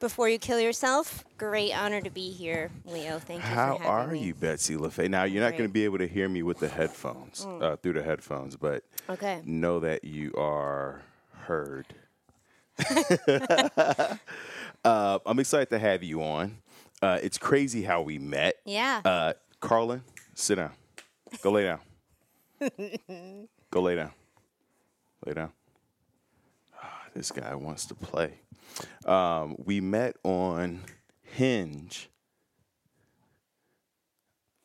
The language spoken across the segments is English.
before you kill yourself. Great honor to be here, Leo. Thank you. How for are me. you, Betsy LaFay? Now you're not going to be able to hear me with the headphones Mm. uh, through the headphones, but Okay. know that you are heard. uh, I'm excited to have you on. Uh, it's crazy how we met. Yeah. Uh, Carlin, sit down. Go lay down. Go lay down. Lay down. Ah, this guy wants to play. Um, we met on Hinge.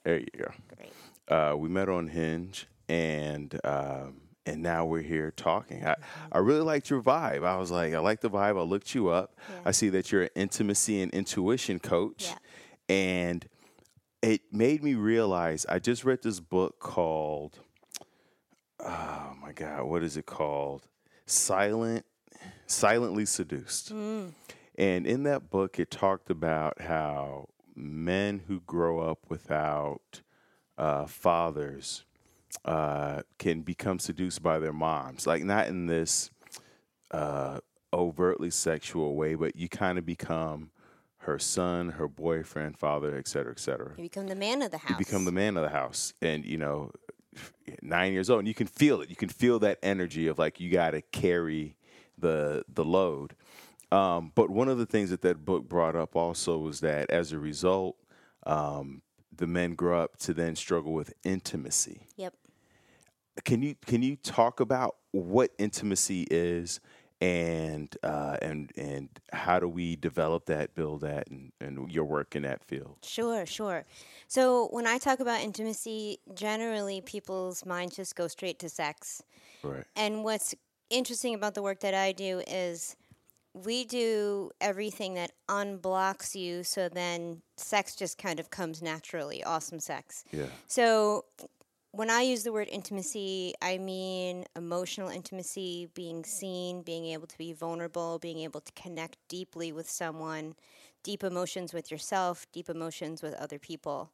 There you go. Great. Uh, we met on Hinge, and um, and now we're here talking. I, I really liked your vibe. I was like, I like the vibe. I looked you up. I see that you're an intimacy and intuition coach, Yeah. and it made me realize. I just read this book called, oh my god, what is it called? Silent, silently seduced. Mm. And in that book, it talked about how men who grow up without uh, fathers uh, can become seduced by their moms. Like, not in this uh, overtly sexual way, but you kind of become her son, her boyfriend, father, et cetera, et cetera. You become the man of the house. You become the man of the house. And, you know, nine years old, and you can feel it. You can feel that energy of like you got to carry the the load. Um, but one of the things that that book brought up also was that as a result, um, the men grow up to then struggle with intimacy. Yep. Can you can you talk about what intimacy is and uh, and and how do we develop that, build that, and, and your work in that field? Sure, sure. So when I talk about intimacy, generally people's minds just go straight to sex. Right. And what's interesting about the work that I do is we do everything that unblocks you so then sex just kind of comes naturally, awesome sex. Yeah. So when I use the word intimacy, I mean emotional intimacy, being seen, being able to be vulnerable, being able to connect deeply with someone, deep emotions with yourself, deep emotions with other people.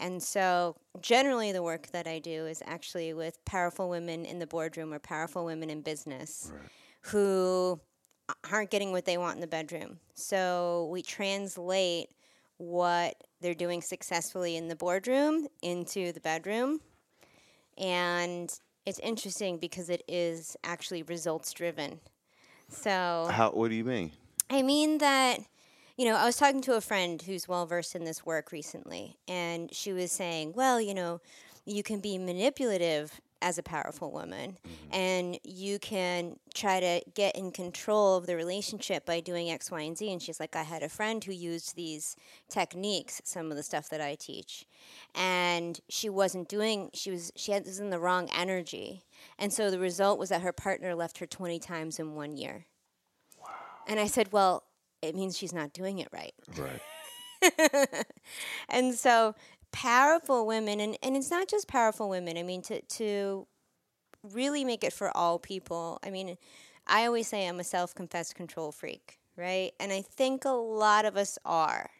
And so, generally, the work that I do is actually with powerful women in the boardroom or powerful women in business who aren't getting what they want in the bedroom. So, we translate what they're doing successfully in the boardroom into the bedroom. And it's interesting because it is actually results driven. So, How? What do you mean? I mean that, you know, I was talking to a friend who's well versed in this work recently, and she was saying, well, you know, you can be manipulative as a powerful woman, mm-hmm. and you can try to get in control of the relationship by doing X, Y, and Z. And she's like, I had a friend who used these techniques, some of the stuff that I teach, and she wasn't doing, she was, she had, was in the wrong energy. And so the result was that her partner left her 20 times in one year. wow. And I said, Well, it means she's not doing it right. Right. And so, powerful women, and, and it's not just powerful women, I mean, to, to really make it for all people, I mean, I always say I'm a self confessed control freak, right? And I think a lot of us are.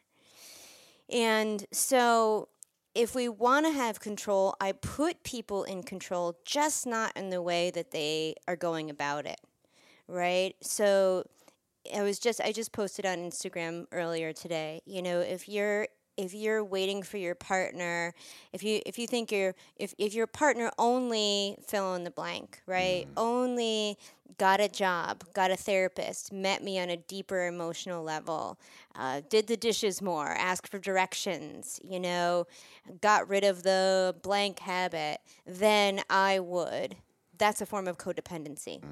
And so, if we want to have control, I put people in control, just not in the way that they are going about it, right? So, I was just I just posted on Instagram earlier today. You know, if you're if you're waiting for your partner, if you if you think you're if, if your partner only fill in the blank, right? Only got a job, got a therapist, met me on a deeper emotional level, uh, did the dishes more, asked for directions, you know, got rid of the blank habit, then I would. That's a form of codependency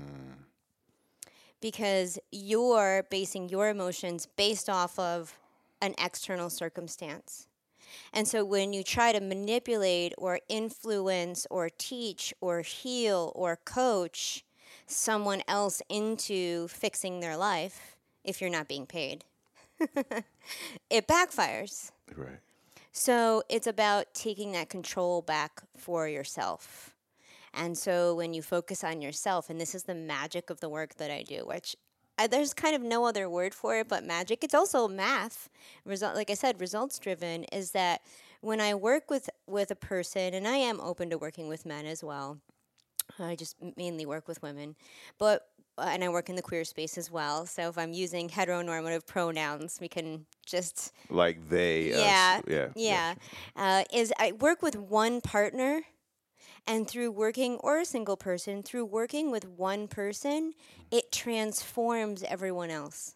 because you're basing your emotions based off of an external circumstance. And so when you try to manipulate or influence or teach or heal or coach someone else into fixing their life, if you're not being paid, it backfires. Right. So it's about taking that control back for yourself. And so when you focus on yourself, and this is the magic of the work that I do, which I, there's kind of no other word for it but magic. It's also math. Result, like I said, results driven is that when I work with with a person, and I am open to working with men as well. I just mainly work with women, but and I work in the queer space as well. So if I'm using heteronormative pronouns, we can just like they. yeah, us, yeah, yeah. Uh, is I work with one partner, and through working or a single person, through working with one person, it transforms everyone else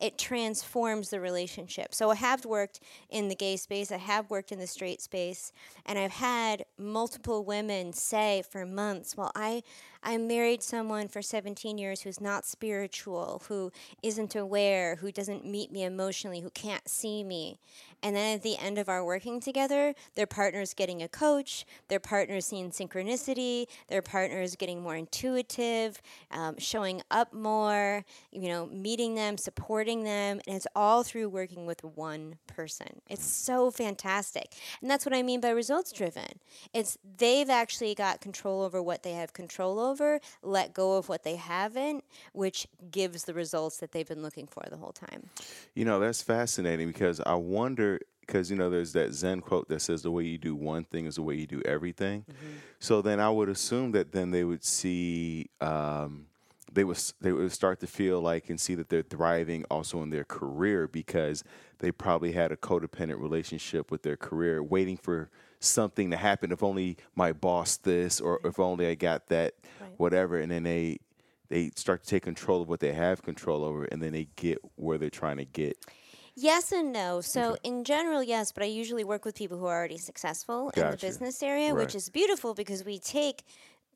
it transforms the relationship. So I have worked in the gay space, I have worked in the straight space, and I've had multiple women say for months, "Well, I I married someone for 17 years who's not spiritual, who isn't aware, who doesn't meet me emotionally, who can't see me." And then at the end of our working together, their partner's getting a coach, their partner's seeing synchronicity, their partner's getting more intuitive, um, showing up more, you know, meeting them, supporting them. And it's all through working with one person. It's so fantastic. And that's what I mean by results driven. It's they've actually got control over what they have control over, let go of what they haven't, which gives the results that they've been looking for the whole time. You know, that's fascinating because I wonder because you know there's that Zen quote that says the way you do one thing is the way you do everything. Mm-hmm. So then I would assume that then they would see um, they would they would start to feel like and see that they're thriving also in their career because they probably had a codependent relationship with their career, waiting for something to happen. If only my boss this, or if only I got that, right. whatever, and then they they start to take control of what they have control over, and then they get where they're trying to get. Yes and no. So okay. in general, yes, but I usually work with people who are already successful gotcha. in the business area, right. which is beautiful because we take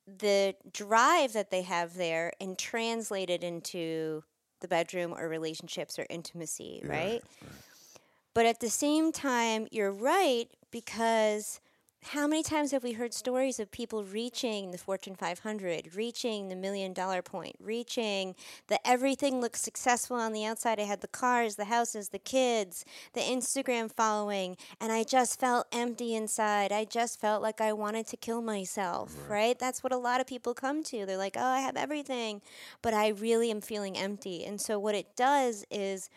the drive that they have there and translate it into the bedroom or relationships or intimacy, yeah, right? right? But at the same time, you're right because how many times have we heard stories of people reaching the Fortune 500, reaching the million dollar point, reaching the everything looks successful on the outside? I had the cars, the houses, the kids, the Instagram following, and I just felt empty inside. I just felt like I wanted to kill myself, right? right? That's what a lot of people come to. They're like, oh, I have everything, but I really am feeling empty. And so what it does is,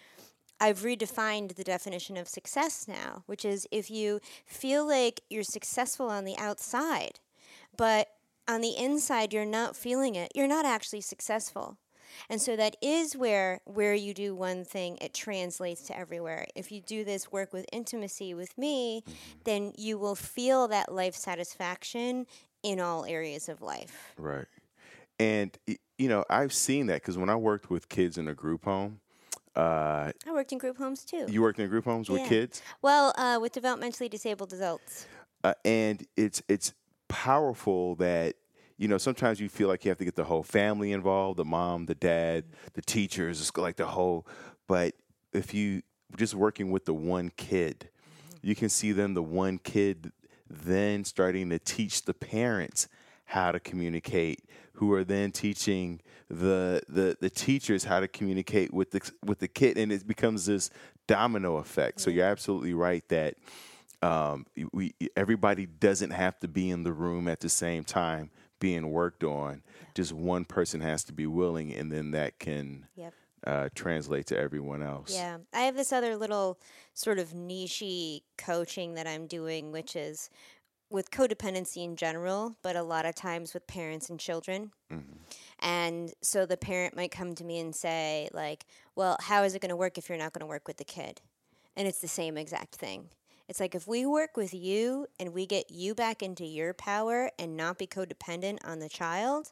I've redefined the definition of success now, which is if you feel like you're successful on the outside, but on the inside you're not feeling it, you're not actually successful. And so that is where where you do one thing, it translates to everywhere. If you do this work with intimacy with me, mm-hmm. then you will feel that life satisfaction in all areas of life. Right. And you know, I've seen that because when I worked with kids in a group home, uh, I worked in group homes too. You worked in group homes yeah. with kids? Well, uh, with developmentally disabled adults. Uh, and it's it's powerful that you know sometimes you feel like you have to get the whole family involved, the mom, the dad, the teachers, like the whole. But if you just working with the one kid, you can see then the one kid then starting to teach the parents how to communicate, who are then teaching the the the teachers how to communicate with the with the kid, and it becomes this domino effect. So you're absolutely right that um, we everybody doesn't have to be in the room at the same time being worked on. Just one person has to be willing, and then that can. Yep. Uh, translate to everyone else. Yeah, I have this other little sort of nichey coaching that I'm doing, which is with codependency in general, but a lot of times with parents and children. Mm-hmm. And so the parent might come to me and say, like, well, how is it going to work if you're not going to work with the kid? And it's the same exact thing. It's like if we work with you and we get you back into your power and not be codependent on the child,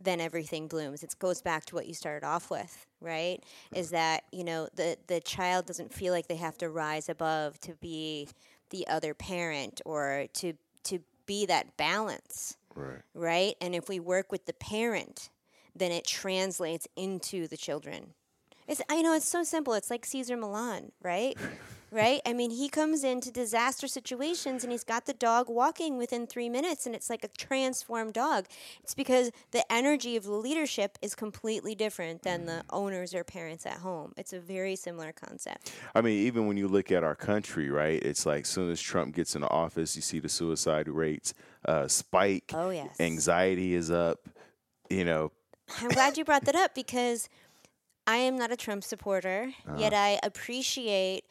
then everything blooms. It goes back to what you started off with, right? Is that, you know, the the child doesn't feel like they have to rise above to be the other parent or to to be that balance. Right. Right? And if we work with the parent, then it translates into the children. It's I know it's so simple. It's like Cesar Millan, right? right? I mean, he comes into disaster situations and he's got the dog walking within three minutes, and it's like a transformed dog. It's because the energy of the leadership is completely different than the owners or parents at home. It's a very similar concept. I mean, even when you look at our country, right? It's like as soon as Trump gets into office, you see the suicide rates uh, spike. Oh, yes. Anxiety is up. You know, I'm glad you brought that up because I am not a Trump supporter, uh-huh. yet I appreciate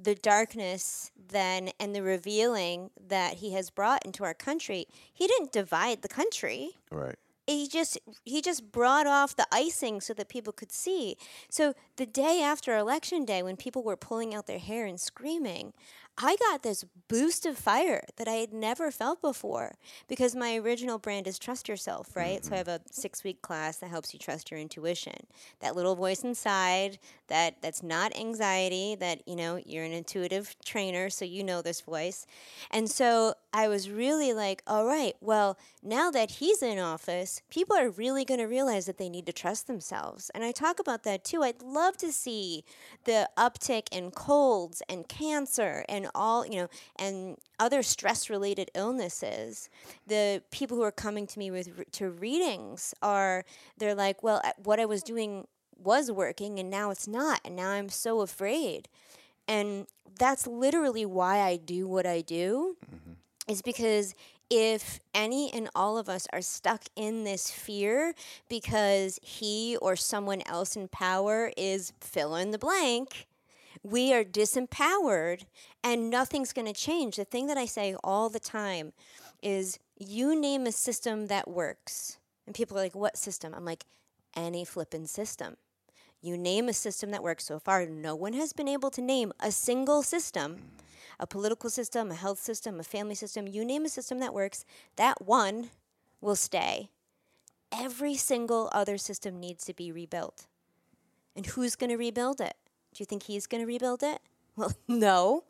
the darkness then and the revealing that he has brought into our country. He didn't divide the country. Right. he just he just brought off the icing so that people could see. So the day after election day when people were pulling out their hair and screaming, I got this boost of fire that I had never felt before because my original brand is trust yourself, right? Mm-hmm. So I have a 6-week class that helps you trust your intuition. That little voice inside that that's not anxiety, that you know, you're an intuitive trainer so you know this voice. And so I was really like, all right, well, now that he's in office, people are really going to realize that they need to trust themselves. And I talk about that too. I'd love to see the uptick in colds and cancer and all, you know, and other stress related illnesses. The people who are coming to me with to readings are they're like, well, what I was doing was working and now it's not and now I'm so afraid. And that's literally why I do what I do. Mm-hmm. Is because if any and all of us are stuck in this fear because he or someone else in power is fill in the blank, we are disempowered and nothing's going to change. The thing that I say all the time is you name a system that works. And people are like, what system? I'm like, any flippin' system. You name a system that works. So far, no one has been able to name a single system a political system, a health system, a family system, you name a system that works, that one will stay. Every single other system needs to be rebuilt. And who's going to rebuild it? Do you think he's going to rebuild it? Well, no.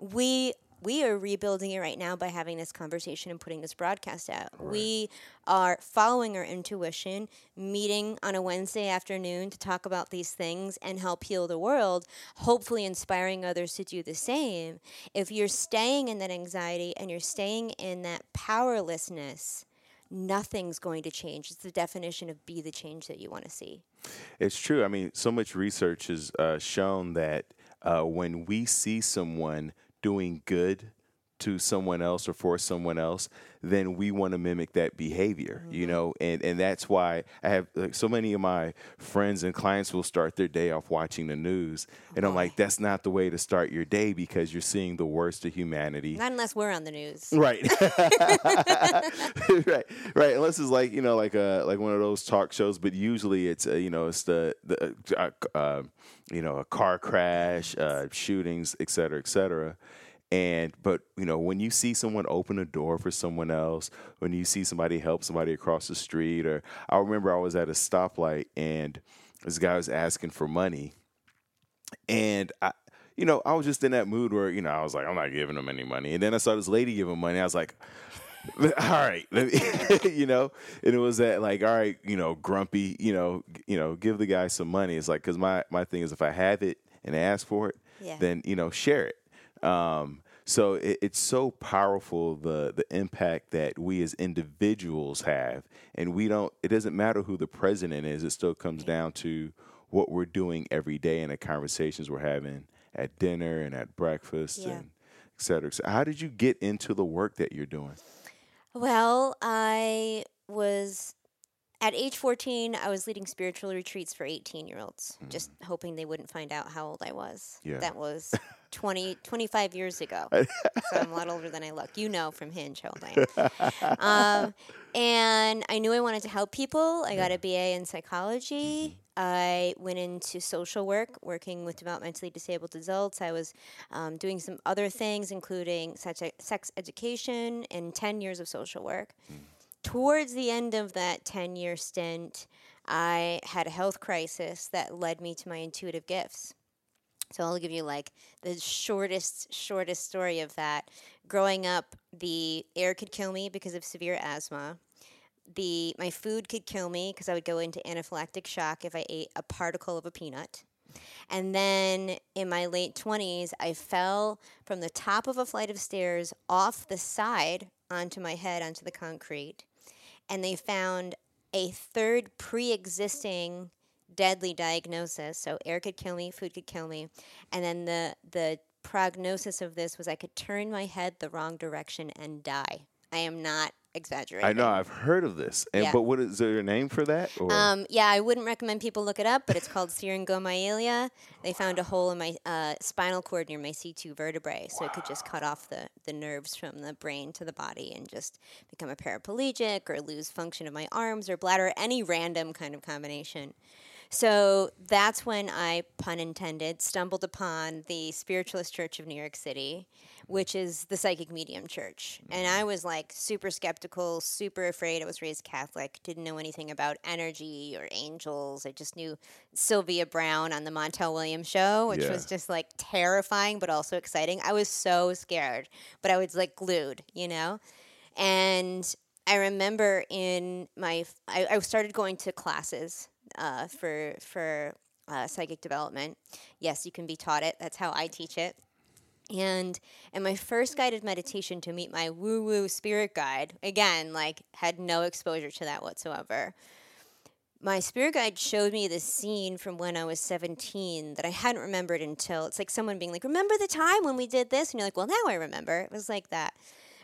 We we are rebuilding it right now by having this conversation and putting this broadcast out. Right. We are following our intuition, meeting on a Wednesday afternoon to talk about these things and help heal the world, hopefully inspiring others to do the same. If you're staying in that anxiety and you're staying in that powerlessness, nothing's going to change. It's the definition of be the change that you want to see. It's true. I mean, so much research has uh, shown that uh, when we see someone doing good to someone else or for someone else, then we want to mimic that behavior, mm-hmm. you know, and and that's why I have like, so many of my friends and clients will start their day off watching the news, and I'm like, that's not the way to start your day because you're seeing the worst of humanity. Not unless we're on the news, right? right, right. Unless it's like you know, like a like one of those talk shows, but usually it's uh, you know it's the the uh, uh, you know a car crash, uh, shootings, et cetera, et cetera and but you know when you see someone open a door for someone else, when you see somebody help somebody across the street, or I remember I was at a stoplight and this guy was asking for money, and I, you know, I was just in that mood where you know I was like, I'm not giving him any money, and then I saw this lady give him money. I was like. all right, you know, and it was that like, all right, you know, grumpy, you know, you know, give the guy some money. It's like, cause my my thing is, if I have it and ask for it, yeah. then you know, share it. Um, so it, it's so powerful the the impact that we as individuals have, and we don't. It doesn't matter who the president is. It still comes down to what we're doing every day and the conversations we're having at dinner and at breakfast yeah. and et cetera, et cetera. How did you get into the work that you're doing? Well, I was at age 14, I was leading spiritual retreats for 18 year olds, mm. just hoping they wouldn't find out how old I was. Yeah. That was 20, 25 years ago. so I'm a lot older than I look. You know from Hinge how old I am. um, and I knew I wanted to help people. I got a BA in psychology. Mm-hmm. I went into social work, working with developmentally disabled adults. I was um, doing some other things, including sex, sex education and 10 years of social work. Mm towards the end of that 10 year stint, I had a health crisis that led me to my intuitive gifts. So I'll give you like the shortest, shortest story of that. Growing up, the air could kill me because of severe asthma. The my food could kill me because I would go into anaphylactic shock if I ate a particle of a peanut. And then in my late 20s, I fell from the top of a flight of stairs off the side onto my head onto the concrete and they found a third pre existing deadly diagnosis. So air could kill me, food could kill me. And then the, the prognosis of this was I could turn my head the wrong direction and die. I am not exaggerating. I know I've heard of this, and Yeah. but what is there a name for that? Or Um, yeah, I wouldn't recommend people look it up, but it's called syringomyelia. They found a hole in my uh, spinal cord near my C2 vertebrae, so it could just cut off the, the nerves from the brain to the body and just become a paraplegic or lose function of my arms or bladder, any random kind of combination. So that's when I, pun intended, stumbled upon the Spiritualist Church of New York City, which is the psychic medium church. And mm-hmm. I was like super skeptical, super afraid. I was raised Catholic, didn't know anything about energy or angels. I just knew Sylvia Browne on the Montel Williams show, which Yeah. was just like terrifying but also exciting. I was so scared, but I was like glued, you know? And I remember in my, I, I started going to classes uh, for for uh, psychic development. Yes, you can be taught it. That's how I teach it. And in my first guided meditation to meet my woo woo spirit guide, again, like had no exposure to that whatsoever. My spirit guide showed me this scene from when I was 17 that I hadn't remembered until it's like someone being like, Remember the time when we did this? And you're like, Well, now I remember. It was like that.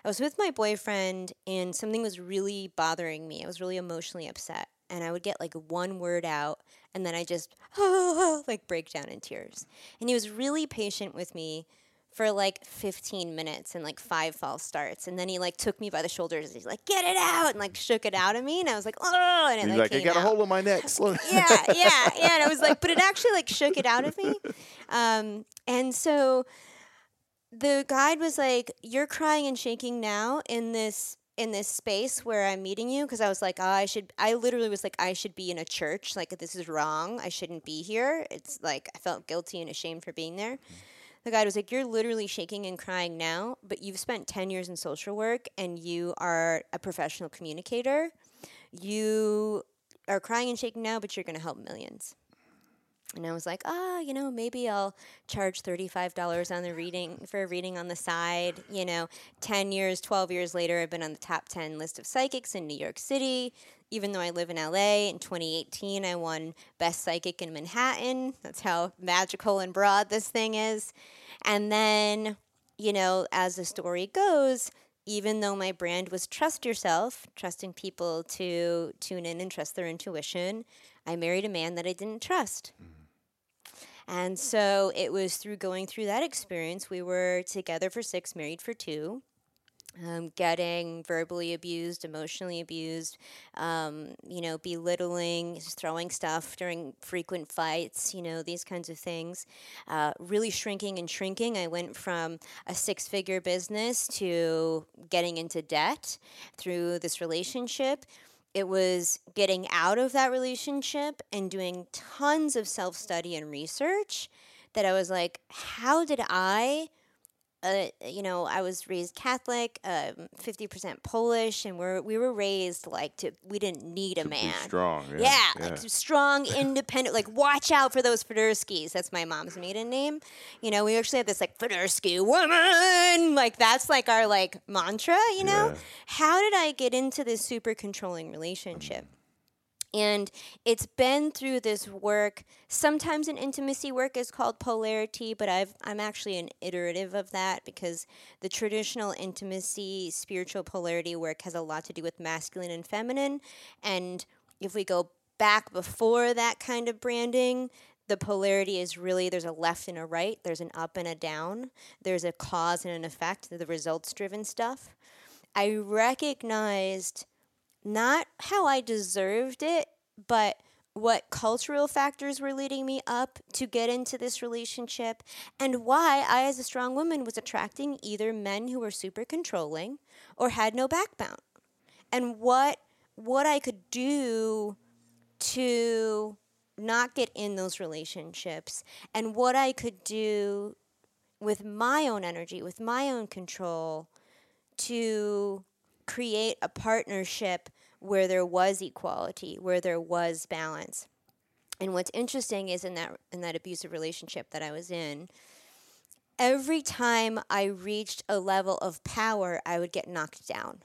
I was with my boyfriend and something was really bothering me. I was really emotionally upset. And I would get like one word out and then I just like break down in tears. And he was really patient with me for like 15 minutes and like five false starts. And then he like took me by the shoulders and he's like, get it out and like shook it out of me. And I was like, oh, and it He's like, like, I got a out hole in my neck. Slow yeah, yeah, yeah. And I was like, but it actually like shook it out of me. Um, and so the guide was like, "You're crying and shaking now in this in this space where I'm meeting you." Because I was like, oh, "I should." I literally was like, "I should be in a church. Like this is wrong. I shouldn't be here." It's like I felt guilty and ashamed for being there. Mm. The guide was like, You're literally shaking and crying now, but you've spent 10 years in social work and you are a professional communicator. You are crying and shaking now, but you're going to help millions. And I was like, ah, you know, maybe I'll charge $35 on the reading for a reading on the side. You know, 10 years, 12 years later, I've been on the top 10 list of psychics in New York City. Even though I live in LA, in 2018, I won Best Psychic in Manhattan. That's how magical and broad this thing is. And then, you know, as the story goes, even though my brand was trust yourself, trusting people to tune in and trust their intuition, I married a man that I didn't trust. And so it was through going through that experience. We were together for six, married for two, um, getting verbally abused, emotionally abused, um, you know, belittling, throwing stuff during frequent fights, you know, these kinds of things. Uh, really shrinking and shrinking. I went from a six figure business to getting into debt through this relationship it was getting out of that relationship and doing tons of self study and research that I was like, how did I? Uh, you know, I was raised Catholic, um, fifty percent Polish, and we're we were raised like to we didn't need a man. strong. Yeah. Yeah, like strong, independent. Like, watch out for those Fedorskis. That's my mom's maiden name. You know, we actually have this like Fedorsky woman. Like, that's like our like mantra. You know, Yeah. how did I get into this super controlling relationship? And it's been through this work. Sometimes an intimacy work is called polarity, but I've, I'm actually an iterative of that because the traditional intimacy, spiritual polarity work has a lot to do with masculine and feminine. And if we go back before that kind of branding, the polarity is really there's a left and a right, there's an up and a down, there's a cause and an effect, the results driven stuff. I recognized not how I deserved it, but what cultural factors were leading me up to get into this relationship and why I as a strong woman was attracting either men who were super controlling or had no backbone. And what what I could do to not get in those relationships and what I could do with my own energy, with my own control to create a partnership where there was equality, where there was balance. And what's interesting is in that in that abusive relationship that I was in, every time I reached a level of power, I would get knocked down.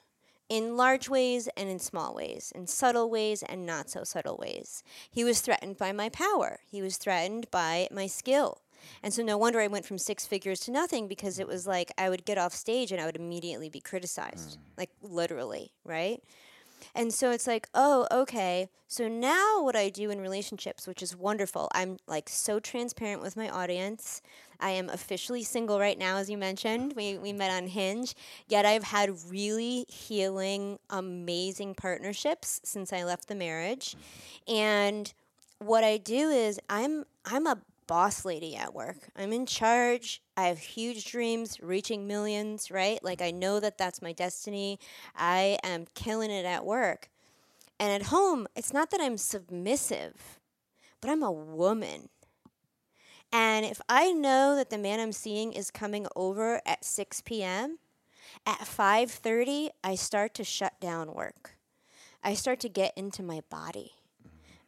In large ways and in small ways, in subtle ways and not so subtle ways. He was threatened by my power. He was threatened by my skill. And so no wonder I went from six figures to nothing because it was like I would get off stage and I would immediately be criticized, mm. like literally, right? And so it's like, oh, okay. So now what I do in relationships, which is wonderful, I'm like so transparent with my audience. I am officially single right now, as you mentioned. We, we met on Hinge. Yet I've had really healing, amazing partnerships since I left the marriage. Mm-hmm. And what I do is I'm I'm a boss lady at work. I'm in charge. I have huge dreams, reaching millions, right? Like I know that that's my destiny. I am killing it at work. And at home, it's not that I'm submissive, but I'm a woman. And if I know that the man I'm seeing is coming over at 6 p.m., at 5:30 I start to shut down work. I start to get into my body.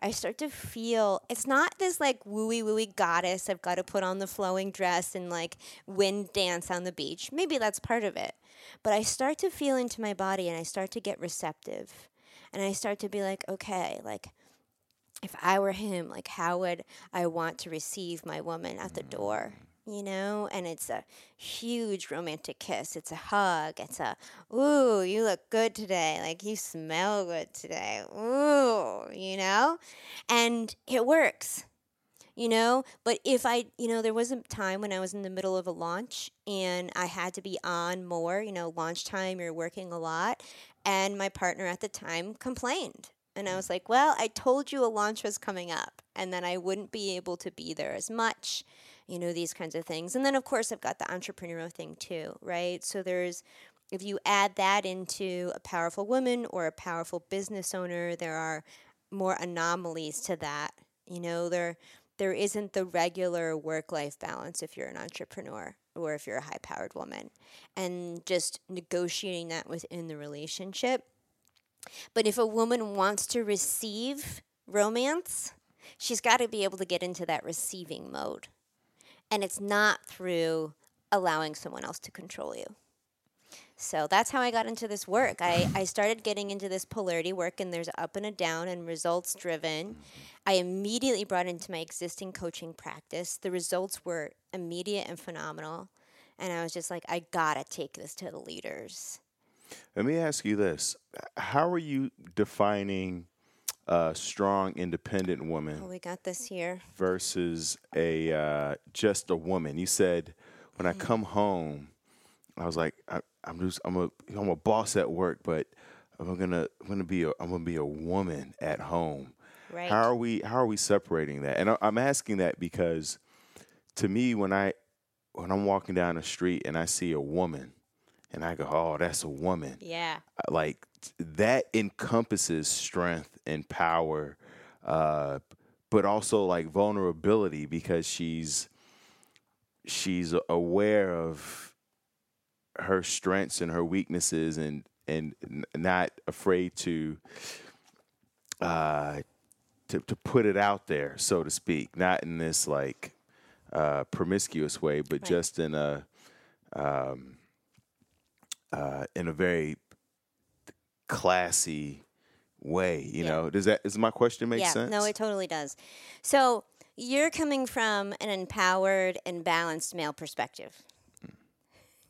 I start to feel it's not this like wooey wooey goddess I've got to put on the flowing dress and like wind dance on the beach. Maybe that's part of it. But I start to feel into my body and I start to get receptive. And I start to be like, okay, like if I were him, like how would I want to receive my woman at the mm. door? You know, and it's a huge romantic kiss. It's a hug. It's a, ooh, you look good today. Like you smell good today. Ooh, you know? And it works, you know? But if I, you know, there was a time when I was in the middle of a launch and I had to be on more, you know, launch time, you're working a lot. And my partner at the time complained and I was like, well, I told you a launch was coming up and then I wouldn't be able to be there as much, you know, these kinds of things. And then, of course, I've got the entrepreneurial thing too, right? So there's, if you add that into a powerful woman or a powerful business owner, there are more anomalies to that. You know, there, there isn't the regular work life balance if you're an entrepreneur or if you're a high powered woman. And just negotiating that within the relationship but if a woman wants to receive romance, she's got to be able to get into that receiving mode. And it's not through allowing someone else to control you. So that's how I got into this work. I, I started getting into this polarity work, and there's up and a down and results driven. I immediately brought into my existing coaching practice. The results were immediate and phenomenal. And I was just like, I gotta take this to the leaders. Let me ask you this: How are you defining a strong, independent woman? Oh, we got this here. Versus a uh, just a woman. You said when mm-hmm. I come home, I was like, I, am just I'm a I'm a boss at work, but I'm gonna I'm gonna be a I'm gonna be a woman at home. Right. How are we How are we separating that? And I'm asking that because to me, when I when I'm walking down the street and I see a woman and I go, oh, that's a woman. Yeah. Like that encompasses strength and power, uh, but also like vulnerability because she's she's aware of her strengths and her weaknesses and and not afraid to uh to to put it out there so to speak not in this like uh promiscuous way but right. just in a um uh, in a very classy way. You yeah. know, does that is my question make yeah, sense? No, it totally does. So you're coming from an empowered and balanced male perspective.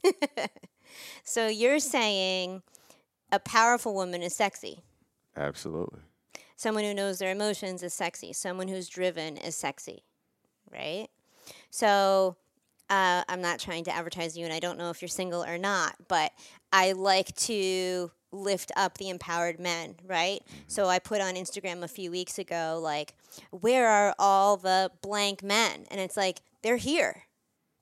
Mm. so you're saying a powerful woman is sexy. Absolutely. Someone who knows their emotions is sexy. Someone who's driven is sexy, right? So uh, I'm not trying to advertise you, and I don't know if you're single or not, but I like to lift up the empowered men, right? Mm-hmm. So I put on Instagram a few weeks ago, like, where are all the blank men? And it's like, they're here.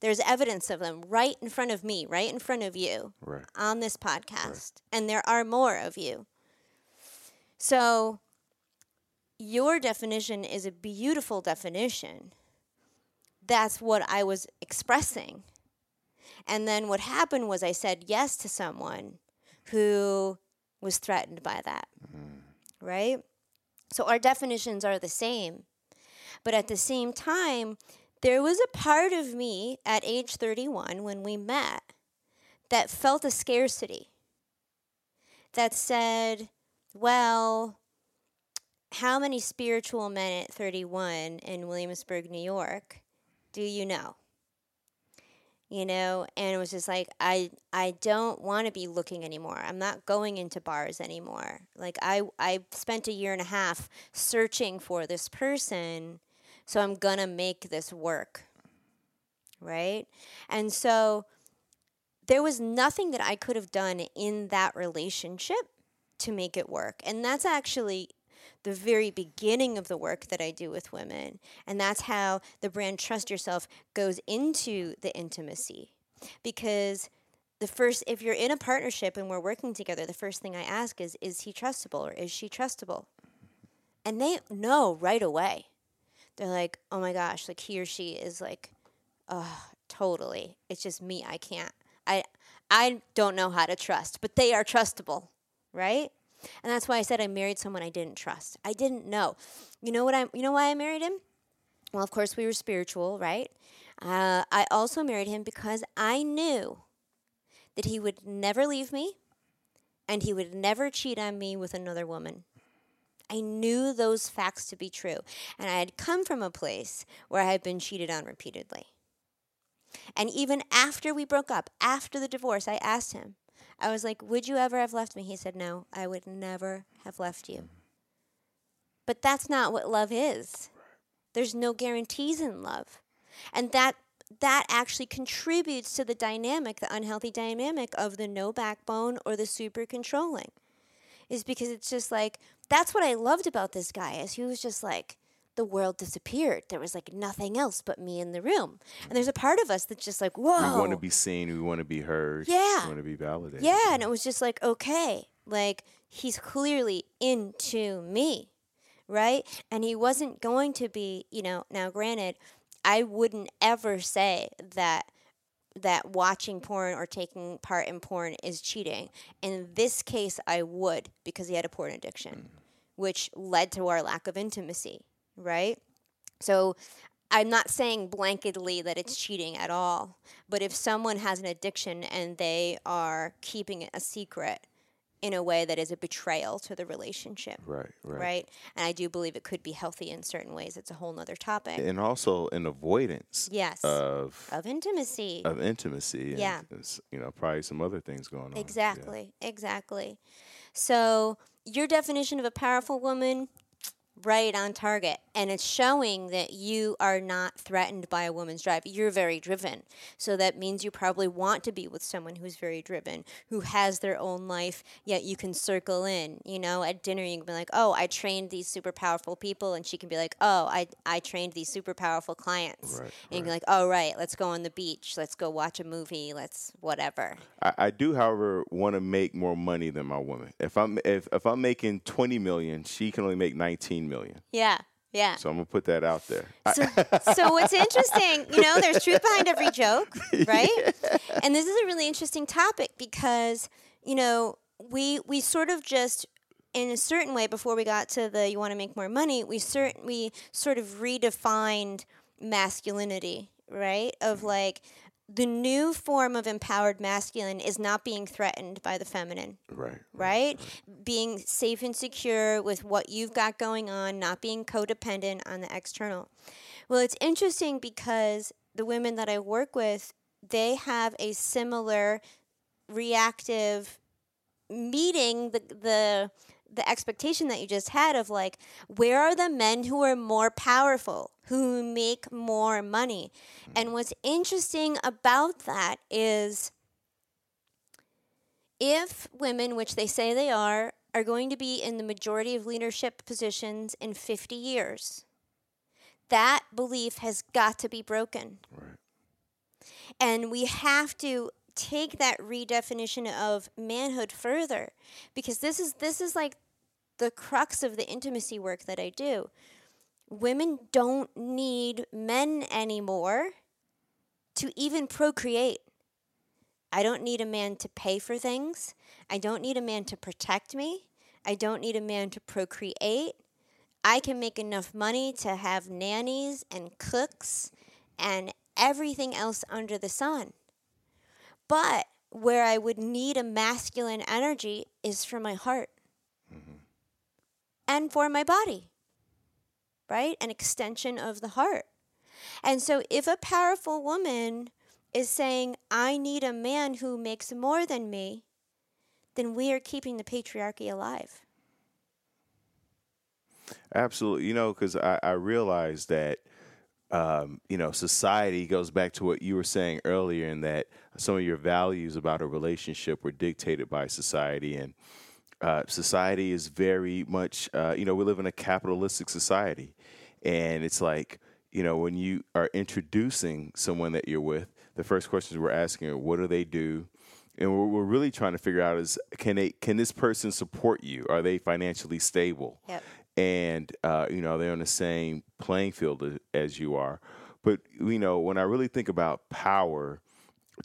There's evidence of them right in front of me, right in front of you right. on this podcast. Right. And there are more of you. So your definition is a beautiful definition that's what I was expressing. And then what happened was I said yes to someone who was threatened by that. Mm. Right? So our definitions are the same. But at the same time, there was a part of me at age 31 when we met that felt a scarcity. That said, well, how many spiritual men at 31 in Williamsburg, New York do you know? You know, and it was just like I I don't want to be looking anymore. I'm not going into bars anymore. Like I I spent a year and a half searching for this person, so I'm to make this work. Right? And so there was nothing that I could have done in that relationship to make it work. And that's actually the very beginning of the work that I do with women. And that's how the brand Trust Yourself goes into the intimacy. Because the first, if you're in a partnership and we're working together, the first thing I ask is, is he trustable or is she trustable? And they know right away. They're like, oh my gosh, like he or she is like, oh, totally. It's just me. I can't. I I don't know how to trust, but they are trustable, right? And that's why I said I married someone I didn't trust. I didn't know. You know what I you know why I married him? Well, of course we were spiritual, right? Uh, I also married him because I knew that he would never leave me and he would never cheat on me with another woman. I knew those facts to be true. And I had come from a place where I had been cheated on repeatedly. And even after we broke up, after the divorce, I asked him, I was like, Would you ever have left me? He said, No, I would never have left you. But that's not what love is. There's no guarantees in love. And that that actually contributes to the dynamic, the unhealthy dynamic of the no backbone or the super controlling. Is because it's just like that's what I loved about this guy is he was just like the world disappeared. There was like nothing else but me in the room. And there's a part of us that's just like, whoa. We want to be seen. We want to be heard. Yeah. We want to be validated. Yeah. And it was just like, okay, like he's clearly into me, right? And he wasn't going to be, you know, now granted, I wouldn't ever say that that watching porn or taking part in porn is cheating. In this case, I would because he had a porn addiction, mm. which led to our lack of intimacy right? So I'm not saying blanketly that it's cheating at all, but if someone has an addiction and they are keeping it a secret in a way that is a betrayal to the relationship. Right, right. Right. And I do believe it could be healthy in certain ways. It's a whole nother topic. And also an avoidance yes. of of intimacy. of intimacy. And, Yeah. s- You know, probably some other things going on. Yeah. Exactly. Exactly. So your definition of a powerful woman right on target and it's showing that you are not threatened by a woman's drive. You're very driven. So that means you probably want to be with someone who's very driven who has their own life yet you can circle in. You know at dinner you can be like oh i trained these super powerful people and she can be like oh i, I trained these super powerful clients. Right, and you can be like oh right let's go on the beach let's go watch a movie let's whatever. I, I do, however, want to make more money than my woman. If I'm if, if I'm making twenty million, she can only make nineteen million. yeah yeah So I'm gonna put that out there. So, so what's interesting, you know, there's truth behind every joke, right? And this is a really interesting topic because, you know, we we sort of just in a certain way before we got to the you want to make more money, we cert- we sort of redefined masculinity, right? Of like the new form of empowered masculine is not being threatened by the feminine right. right? Being safe and secure with what you've got going on, not being codependent on the external. Well, it's interesting because the women that I work with, they have a similar reactive meeting the the the expectation that you just had of like where are the men who are more powerful who make more money and what's interesting about that is if women, which they say they are, are going to be in the majority of leadership positions in 50 years, that belief has got to be broken. Right. And we have to take that redefinition of manhood further because this is this is like the crux of the intimacy work that I do. Women don't need men anymore to even procreate. I don't need a man to pay for things. I don't need a man to protect me. I don't need a man to procreate. I can make enough money to have nannies and cooks and everything else under the sun. But where I would need a masculine energy is for my heart mm-hmm. and for my body, right? An extension of the heart. And so if a powerful woman is saying, I need a man who makes more than me, then we are keeping the patriarchy alive. Absolutely. You know, because I, I realize that, um, you know, society goes back to what you were saying earlier, in that some of your values about a relationship were dictated by society. And uh, society is very much, uh, you know, we live in a capitalistic society. And it's like, you know, when you are introducing someone that you're with, the first questions we're asking are, what do they do? And what we're really trying to figure out is, can they, can this person support you? Are they financially stable? Yep. and uh, you know they're on the same playing field as you are. But you know, when I really think about power,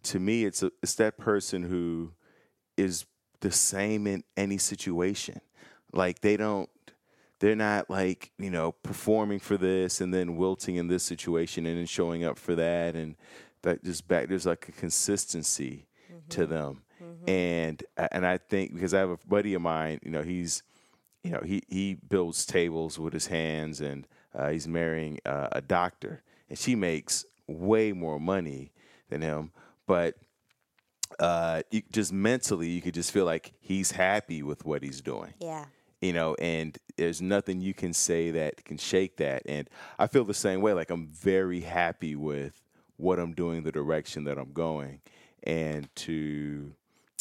to me, it's a, it's that person who is the same in any situation. Like they don't, they're not like you know performing for this and then wilting in this situation and then showing up for that and that just back. There's like a consistency to them, and and I think because I have a buddy of mine, you know, he's you know, he, he builds tables with his hands and uh, he's marrying uh, a doctor and she makes way more money than him. But uh, you, just mentally, you could just feel like he's happy with what he's doing, Yeah. you know, and there's nothing you can say that can shake that. And I feel the same way. Like I'm very happy with what I'm doing, the direction that I'm going. And to,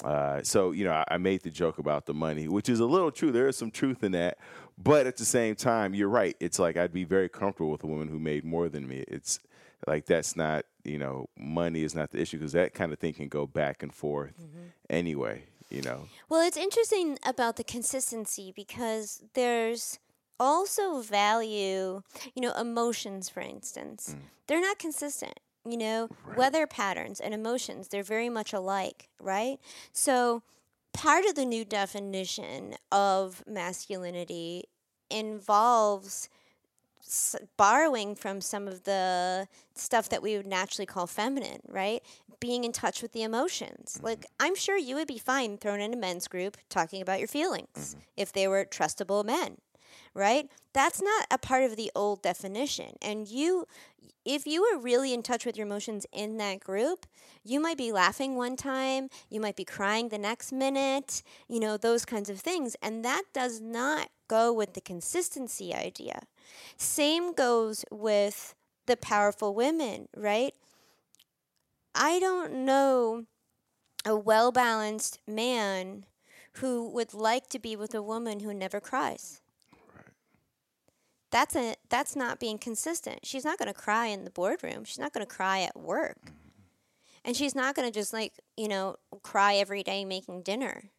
uh, so you know, I, I made the joke about the money, which is a little true. There is some truth in that, but at the same time, you're right. It's like I'd be very comfortable with a woman who made more than me. It's like that's not, you know, money is not the issue because that kind of thing can go back and forth mm-hmm. anyway. You know, Well, it's interesting about the consistency because there's also value, you know, emotions, for instance. Mm. They're not consistent. You know, weather patterns and emotions, they're very much alike, right? So, part of the new definition of masculinity involves s- borrowing from some of the stuff that we would naturally call feminine, right? Being in touch with the emotions. Mm-hmm. Like, I'm sure you would be fine thrown in a men's group talking about your feelings mm-hmm. if they were trustable men, right? That's not a part of the old definition. And you, if you were really in touch with your emotions in that group, you might be laughing one time, you might be crying the next minute, you know, those kinds of things. And that does not go with the consistency idea. Same goes with the powerful women, right? I don't know a well balanced man who would like to be with a woman who never cries. That's a that's not being consistent. She's not going to cry in the boardroom. She's not going to cry at work. Mm-hmm. And she's not going to just like, you know, cry every day making dinner.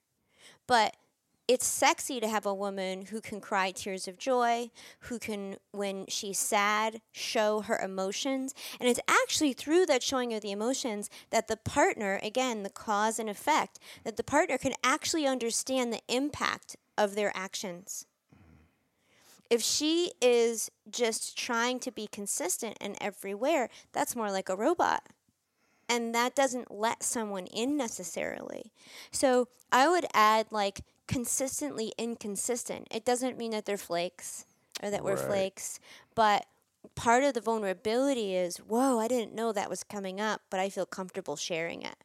But it's sexy to have a woman who can cry tears of joy, who can, when she's sad, show her emotions. And it's actually through that showing of the emotions that the partner, again, the cause and effect, that the partner can actually understand the impact of their actions. If she is just trying to be consistent and everywhere, that's more like a robot and that doesn't let someone in necessarily. So I would add like consistently inconsistent. It doesn't mean that they're flakes or that we're Right. flakes, but part of the vulnerability is, whoa, I didn't know that was coming up, but I feel comfortable sharing it.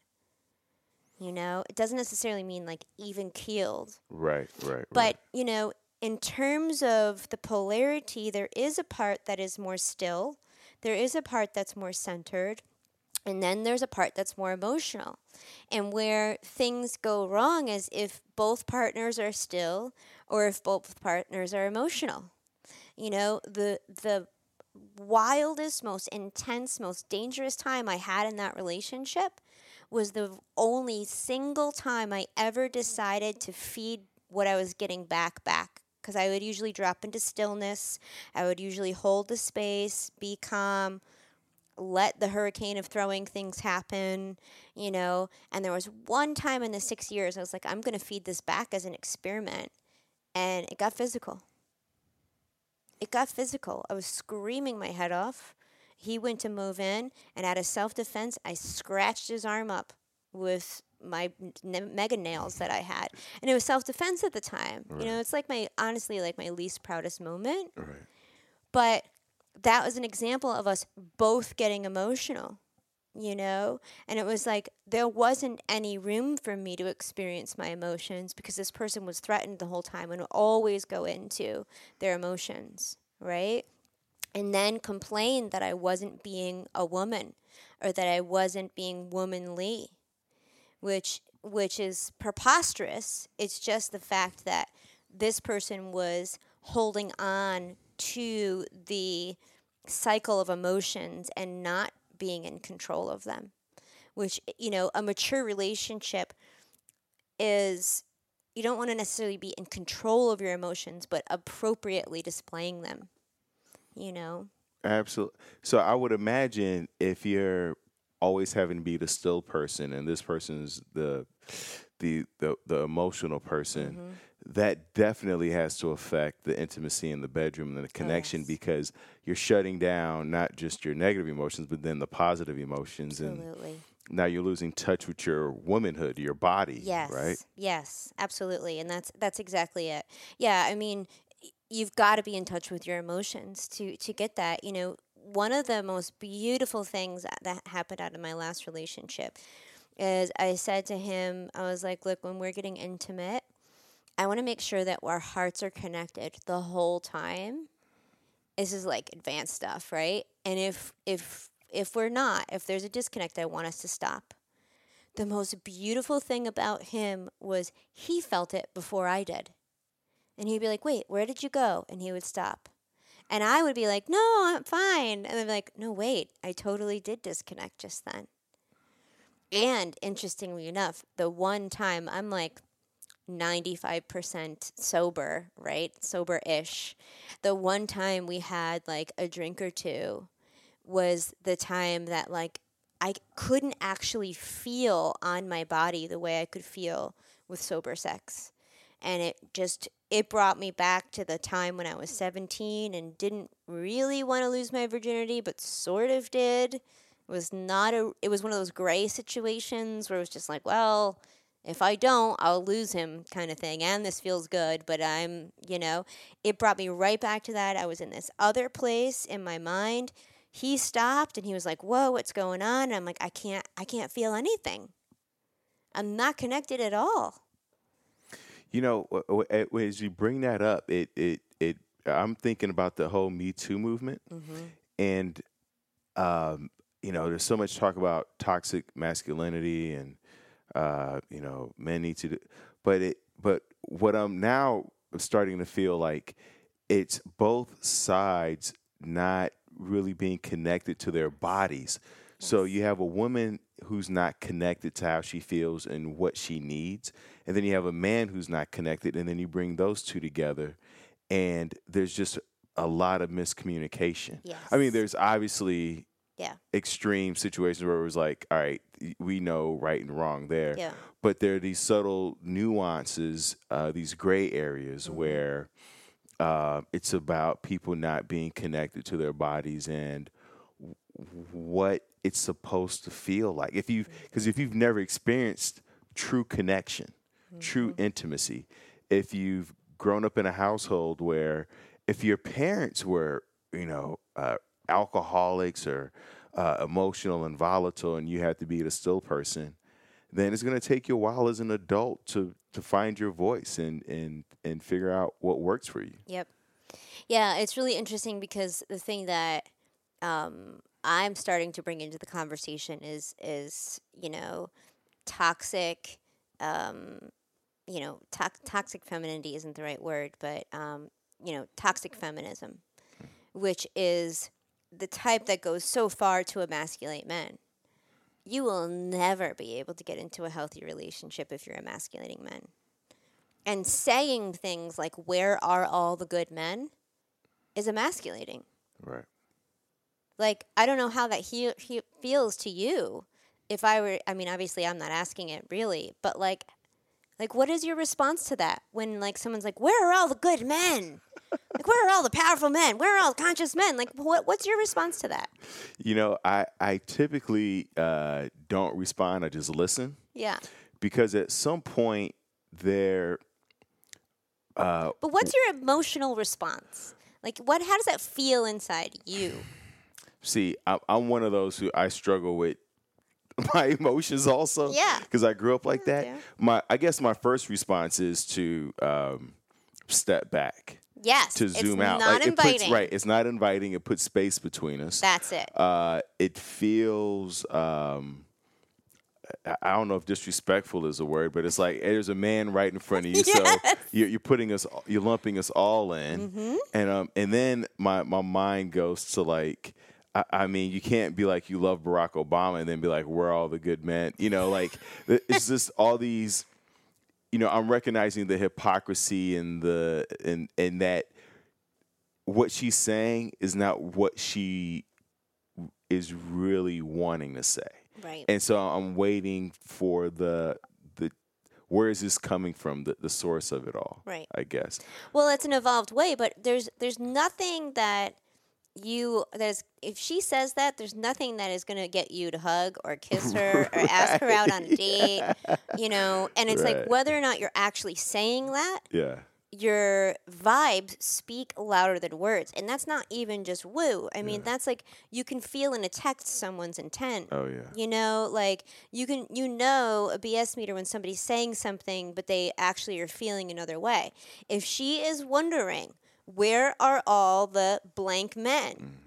You know, it doesn't necessarily mean like even keeled, right, right, but right. you know, in terms of the polarity, there is a part that is more still, there is a part that's more centered, and then there's a part that's more emotional. And where things go wrong is if both partners are still or if both partners are emotional. You know, the the wildest, most intense, most dangerous time I had in that relationship was the only single time I ever decided to feed what I was getting back back. Because I would usually drop into stillness. I would usually hold the space, be calm, let the hurricane of throwing things happen, you know. And there was one time in the six years I was like, I'm going to feed this back as an experiment. And it got physical. It got physical. I was screaming my head off. He went to move in, and out of self defense, I scratched his arm up with my n- mega nails that I had. And it was self defense at the time. You know, it's like my, honestly, like my least proudest moment right. but that was an example of us both getting emotional, you know? And it was like there wasn't any room for me to experience my emotions because this person was threatened the whole time and would always go into their emotions, right? And then complain that I wasn't being a woman or that I wasn't being womanly, which which is preposterous. It's just the fact that this person was holding on to the cycle of emotions and not being in control of them. Which, you know, a mature relationship is you don't want to necessarily be in control of your emotions, but appropriately displaying them, you know? Absolutely. So I would imagine if you're always having to be the still person and this person's the the the, the emotional person, mm-hmm. that definitely has to affect the intimacy in the bedroom and the connection yes. because you're shutting down not just your negative emotions but then the positive emotions absolutely. and now you're losing touch with your womanhood, your body. Yes. Right? Yes, absolutely. And that's that's exactly it. Yeah, I mean, you've got to be in touch with your emotions to to get that. You know, one of the most beautiful things that happened out of my last relationship is I said to him, I was like, look, when we're getting intimate, I want to make sure that our hearts are connected the whole time. This is like advanced stuff, right? And if if if we're not, if there's a disconnect, I want us to stop. The most beautiful thing about him was he felt it before I did. And he'd be like, wait, where did you go? And he would stop. And I would be like, no, I'm fine. And they'd be like, no, wait, I totally did disconnect just then. And interestingly enough, the one time I'm like 95% sober, right? Sober ish. The one time we had like a drink or two was the time that like I couldn't actually feel on my body the way I could feel with sober sex. And it just it brought me back to the time when I was 17 and didn't really want to lose my virginity, but sort of did. It was not a it was one of those gray situations where it was just like, well, if I don't, I'll lose him kind of thing. And this feels good, but I'm, you know, it brought me right back to that. I was in this other place in my mind. He stopped and he was like, "Whoa, what's going on?" And I'm like, "I can't I can't feel anything. I'm not connected at all." You know, as you bring that up, it it it I'm thinking about the whole Me Too movement, mm-hmm. and um, you know, there's so much talk about toxic masculinity, and uh, you know, men need to, do, but it, but what I'm now starting to feel like it's both sides not really being connected to their bodies. So you have a woman who's not connected to how she feels and what she needs, and then you have a man who's not connected, and then you bring those two together, and there's just a lot of miscommunication. Yes. I mean, there's obviously yeah. extreme situations where it was like, all right, we know right and wrong there. Yeah. But there are these subtle nuances, uh, these gray areas mm-hmm. where uh, it's about people not being connected to their bodies and what it's supposed to feel like. If you've, because if you've never experienced true connection, mm-hmm. true intimacy. If you've grown up in a household where, if your parents were, you know, uh, alcoholics or uh, emotional and volatile, and you had to be the still person, then it's going to take you a while as an adult to to find your voice and and and figure out what works for you. Yep. Yeah, it's really interesting because the thing that um, I'm starting to bring into the conversation is is you know toxic um, you know, to- toxic femininity isn't the right word, but um, you know, toxic feminism, which is the type that goes so far to emasculate men. You will never be able to get into a healthy relationship if you're emasculating men. And saying things like, Where are all the good men? is emasculating. Right. Like, I don't know how that he, he feels to you. If I were, I mean, obviously I'm not asking it really, but like, like, what is your response to that when like someone's like, "Where are all the good men? like, where are all the powerful men? Where are all the conscious men?" Like, what what's your response to that? You know, I I typically uh, don't respond. I just listen. Yeah. Because at some point there. Uh, but what's your emotional response? Like, what? How does that feel inside you? See, I, I'm one of those who I struggle with my emotions also. Yeah. Because I grew up like that. Yeah. My, I guess my first response is to um, step back, Yes, to zoom out. Not Like, it puts, right. It's not inviting. It puts space between us. That's it. uh, it feels um, I- don't know if disrespectful is a word, but it's like there's a man right in front of you, so you're, you're putting us, you're lumping us all in, Mm-hmm. and um, and then my my mind goes to like. I- I mean, you can't be like you love Barack Obama and then be like, we're all the good men. You know, like it's just all these. You know, I'm recognizing the hypocrisy and the and and that what she's saying is not what she is really wanting to say. right. And so I'm waiting for the the where is this coming from? The the source of it all. Right. I guess. Well, it's an evolved way, but there's there's nothing that you there's if she says that there's nothing that is going to get you to hug or kiss her or ask her out on a date, you know. And it's Right. like whether or not you're actually saying that, Yeah. your vibes speak louder than words, and that's not even just woo. I mean, that's like you can feel in a text someone's intent. Oh yeah. You know, like you can you know a BS meter when somebody's saying something but they actually are feeling another way. If she is wondering where are all the blank men,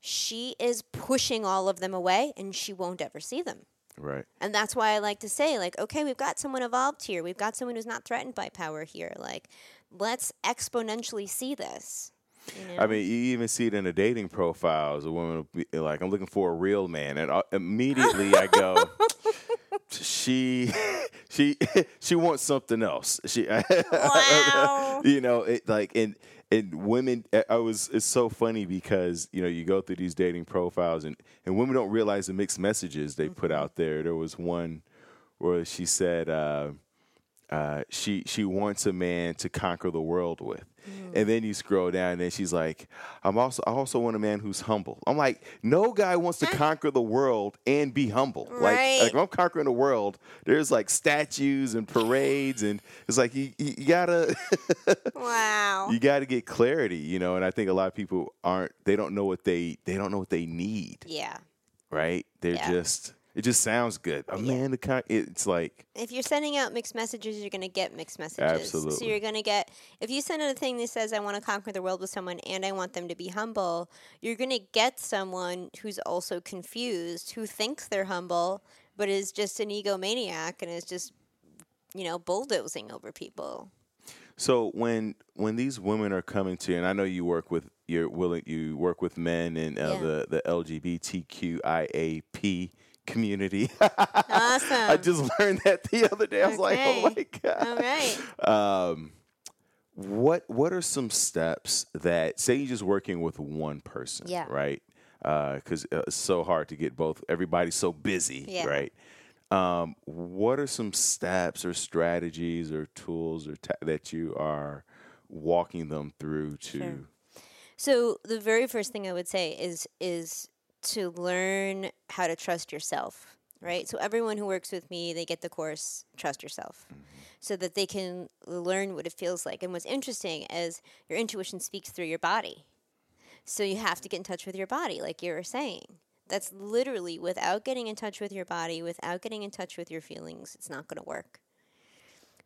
she is pushing all of them away and she won't ever see them. Right. And that's why I like to say, like, okay, we've got someone evolved here. We've got someone who's not threatened by power here. Like, let's exponentially see this. You know? I mean, you even see it in the dating profiles. A woman will be like, "I'm looking for a real man," and uh, immediately I go, "She, she, she wants something else." She, Wow. you know, it like and and women. I- was. It's so funny because you know you go through these dating profiles and and women don't realize the mixed messages they put out there. There was one where she said. Uh, uh, she she wants a man to conquer the world with, and then you scroll down and she's like, "I'm also I also want a man who's humble." I'm like, no guy wants to conquer the world and be humble. Like Right. like when I'm conquering the world, there's like statues and parades, and it's like you, you, you gotta wow. you gotta get clarity, you know. And I think a lot of people aren't they don't know what they they don't know what they need, yeah. right? They're Yeah. just it just sounds good. A man to con- it's like if you're sending out mixed messages, you're going to get mixed messages. Absolutely. So you're going to get, if you send out a thing that says, I want to conquer the world with someone and I want them to be humble, you're going to get someone who's also confused, who thinks they're humble, but is just an egomaniac and is just, you know, bulldozing over people. So when when these women are coming to you, and I know you work with you're willing you work with men and uh, Yeah. the the LGBTQIAP community. Awesome. I just learned that the other day. I was like, oh my god. All right. Um, what what are some steps that say you're just working with one person, Yeah. right? Because uh, it's so hard to get both. Everybody's so busy, Yeah. right? Um, what are some steps or strategies or tools or ta- that you are walking them through to? Sure. So the very first thing I would say is is to learn how to trust yourself, right? So everyone who works with me, they get the course Trust Yourself. Mm-hmm. So that they can learn what it feels like. And what's interesting is your intuition speaks through your body. So you have to get in touch with your body, like you were saying. That's literally without getting in touch with your body, without getting in touch with your feelings, it's not going to work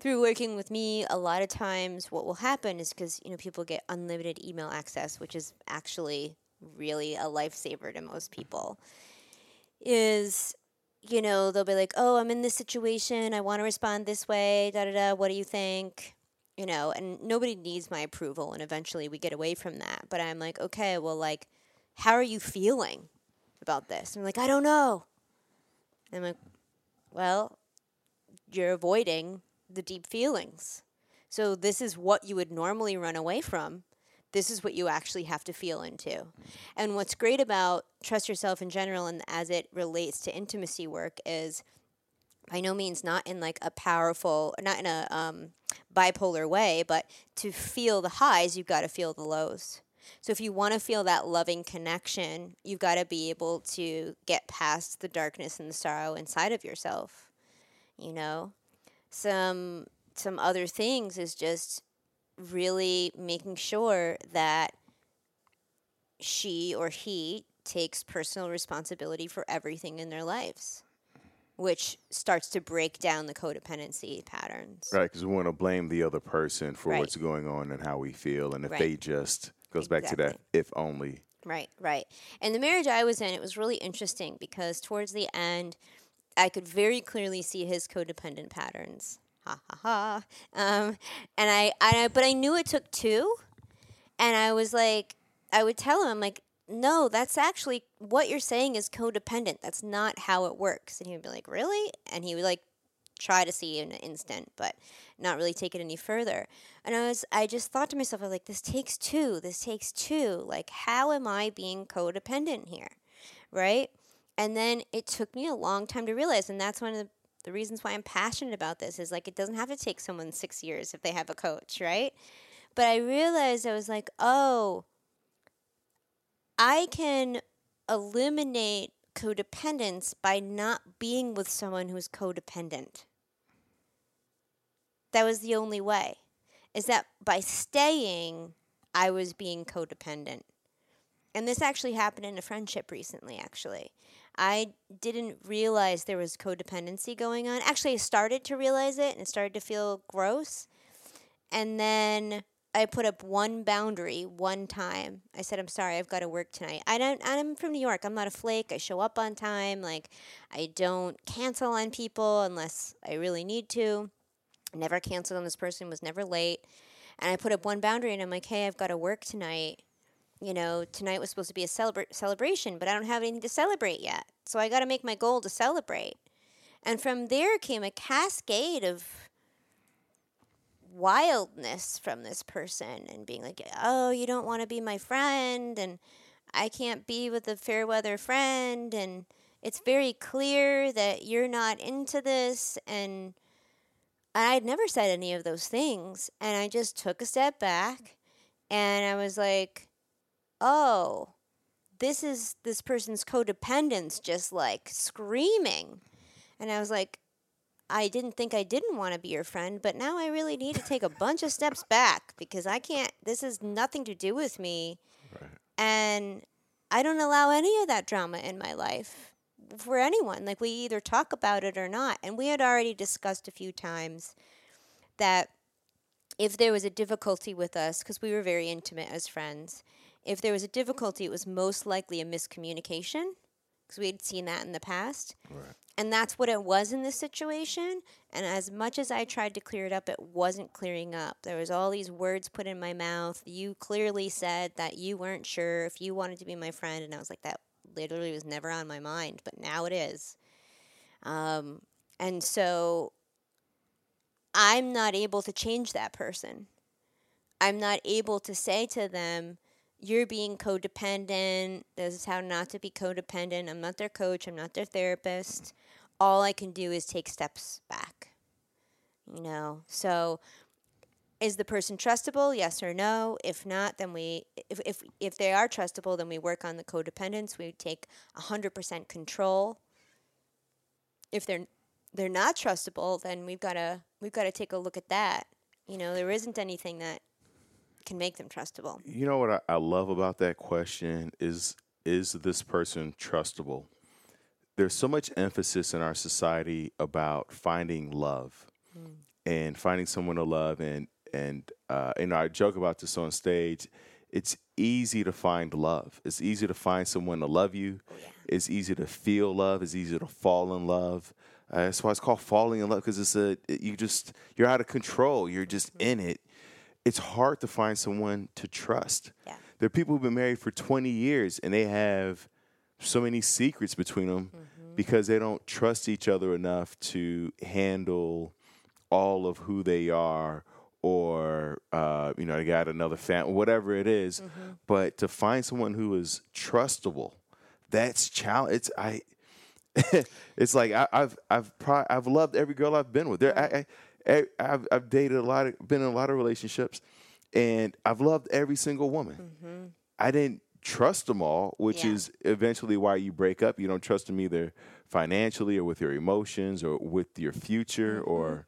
through working with me, a lot of times what will happen is because you know people get unlimited email access, which is actually really a lifesaver to most people. Is you know they'll be like, "Oh, I'm in this situation. I want to respond this way. Da da da. What do you think?" You know, and nobody needs my approval, and eventually we get away from that. But I'm like, okay, well, like, how are you feeling about this? I'm like, I don't know. And I'm like, well, you're avoiding the deep feelings. So this is what you would normally run away from. This is what you actually have to feel into. And what's great about trust yourself in general and as it relates to intimacy work is by no means not in like a powerful, not in a um, bipolar way, but to feel the highs, you've got to feel the lows. So if you want to feel that loving connection, you've got to be able to get past the darkness and the sorrow inside of yourself. You know, some some other things is just really making sure that she or he takes personal responsibility for everything in their lives, which starts to break down the codependency patterns. Right, because we want to blame the other person for Right. what's going on and how we feel, and if Right. they just goes back to that if only. Right, right. And the marriage I was in, it was really interesting because towards the end, I could very clearly see his codependent patterns. Ha ha ha. Um, and I, I, but I knew it took two, and I was like, I would tell him, I'm like, no, that's actually what you're saying is codependent. That's not how it works. And he would be like, really? And he would like try to see in an instant, but not really take it any further. And I was, I just thought to myself, I was like, this takes two. This takes two. Like, how am I being codependent here? Right? And then it took me a long time to realize, and that's one of the, the reasons why I'm passionate about this is like, it doesn't have to take someone six years if they have a coach, right? But I realized I was like, oh, I can eliminate codependence by not being with someone who's codependent. That was the only way. Is that by staying, I was being codependent. And this actually happened in a friendship recently, actually. I didn't realize there was codependency going on. Actually, I started to realize it and it started to feel gross. And then I put up one boundary one time. I said, "I'm sorry, I've got to work tonight." I don't. I'm from New York. I'm not a flake. I show up on time. Like, I don't cancel on people unless I really need to. Never canceled on this person. Was never late. And I put up one boundary, and I'm like, "Hey, I've got to work tonight. You know, tonight was supposed to be a celebra- celebration, but I don't have anything to celebrate yet. So I got to make my goal to celebrate." And from there came a cascade of wildness from this person and being like, oh, you don't want to be my friend, and I can't be with a fair weather friend, and it's very clear that you're not into this. And I'd never said any of those things. And I just took a step back and I was like, oh, this is this person's codependence just like screaming. And I was like, I didn't think I didn't want to be your friend, but now I really need to take a bunch of steps back because I can't, this has nothing to do with me. Right. And I don't allow any of that drama in my life for anyone. Like, we either talk about it or not. And we had already discussed a few times that if there was a difficulty with us, because we were very intimate as friends, if there was a difficulty, it was most likely a miscommunication because we had seen that in the past. Right. And that's what it was in this situation. And as much as I tried to clear it up, it wasn't clearing up. There was all these words put in my mouth. You clearly said that you weren't sure if you wanted to be my friend, and I was like, that literally was never on my mind, but now it is. Um, and so I'm not able to change that person. I'm not able to say to them, you're being codependent. This is how not to be codependent. I'm not their coach. I'm not their therapist. All I can do is take steps back. You know, so is the person trustable? Yes or no? If not, then we if if if they are trustable, then we work on the codependence. We take 100% control. If they're they're not trustable, then we've got to we've got to take a look at that. You know, there isn't anything that can make them trustable. You know what I, I love about that question is is this person trustable? There's so much emphasis in our society about finding love and finding someone to love and and uh, you know I joke about this on stage. It's easy to find love. It's easy to find someone to love you. It's easy to feel love. It's easy to fall in love. Uh, that's why it's called falling in love because it's a you just you're out of control. You're just in it. It's hard to find someone to trust. Yeah. There are people who've been married for 20 years and they have so many secrets between them mm-hmm. because they don't trust each other enough to handle all of who they are or uh, you know they got another family whatever it is. Mm-hmm. but to find someone who is trustable that's challenge it's i it's like I, i've i've pro- i've loved every girl i've been with there I, mm-hmm. I Eh, i've i've dated a lot of been in a lot of relationships and i've loved every single woman mm-hmm. i didn't trust them all which Yeah. is eventually why you break up you don't trust them either financially or with your emotions or with your future mm-hmm. or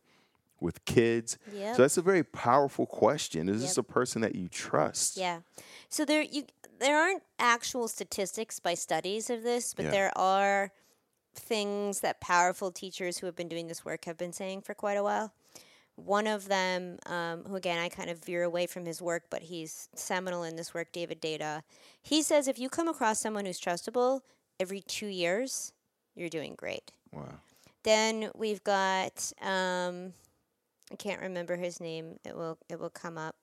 with kids. Yep. So that's a very powerful question. Is this a person that you trust? Yeah. So there you there aren't actual statistics by studies of this, but Yeah. there are things that powerful teachers who have been doing this work have been saying for quite a while. One of them, um, who again I kind of veer away from his work, but he's seminal in this work, David Deida. He says if you come across someone who's trustable every two years, you're doing great. Wow. Then we've got um, I can't remember his name. It will it will come up.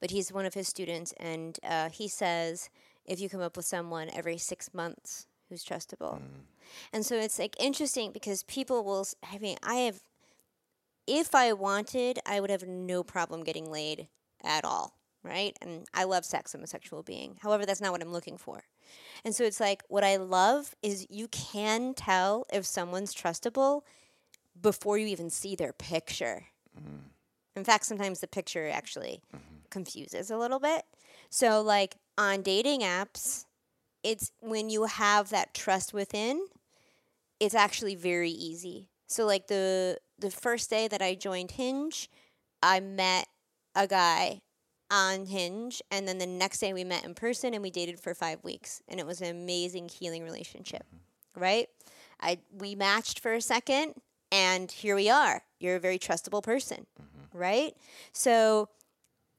But he's one of his students, and uh, he says if you come up with someone every six months who's trustable, and so it's like interesting because people will. I mean, I have. If I wanted, I would have no problem getting laid at all, right? And I love sex. I'm a sexual being. However, that's not what I'm looking for. And so it's like what I love is you can tell if someone's trustable before you even see their picture. Mm-hmm. In fact, sometimes the picture actually mm-hmm. confuses a little bit. So, like on dating apps, it's when you have that trust within, it's actually very easy. So, like the the first day that I joined Hinge, I met a guy on Hinge, and then the next day we met in person and we dated for five weeks, and it was an amazing healing relationship. Right? I we matched for a second, and here we are. You're a very trustable person, right? So,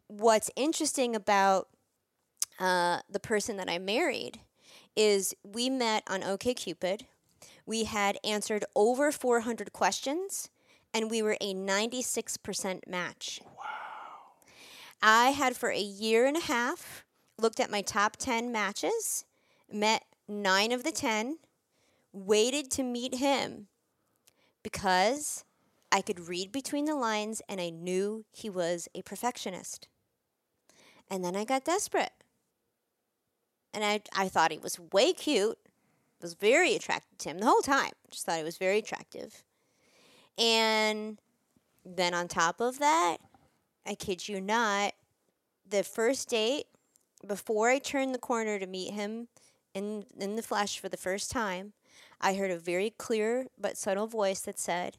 what's interesting about uh, the person that I married is we met on OKCupid. We had answered over 400 questions, and we were a 96% match. Wow. I had for a year and a half looked at my top 10 matches, met nine of the 10, waited to meet him because I could read between the lines and I knew he was a perfectionist. And then I got desperate. And I, I thought he was way cute, was very attracted to him the whole time. Just thought he was very attractive. And then on top of that, I kid you not, the first date, before I turned the corner to meet him in in the flesh for the first time, I heard a very clear but subtle voice that said,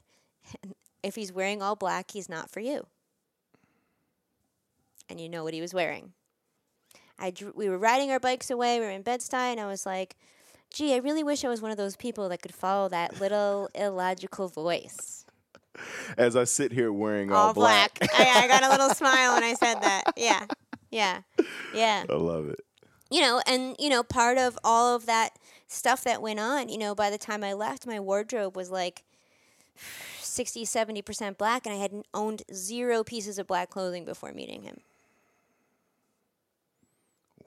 "If he's wearing all black, he's not for you." And you know what he was wearing. I we were riding our bikes away. We were in Bed-Stuy, and I was like, "Gee, I really wish I was one of those people that could follow that little illogical voice." As I sit here wearing all, all black. I, I got a little smile when I said that. Yeah, yeah, yeah. I love it. You know, and you know, part of all of that stuff that went on, you know, by the time I left, my wardrobe was like 60, 70% black, and I hadn't owned zero pieces of black clothing before meeting him.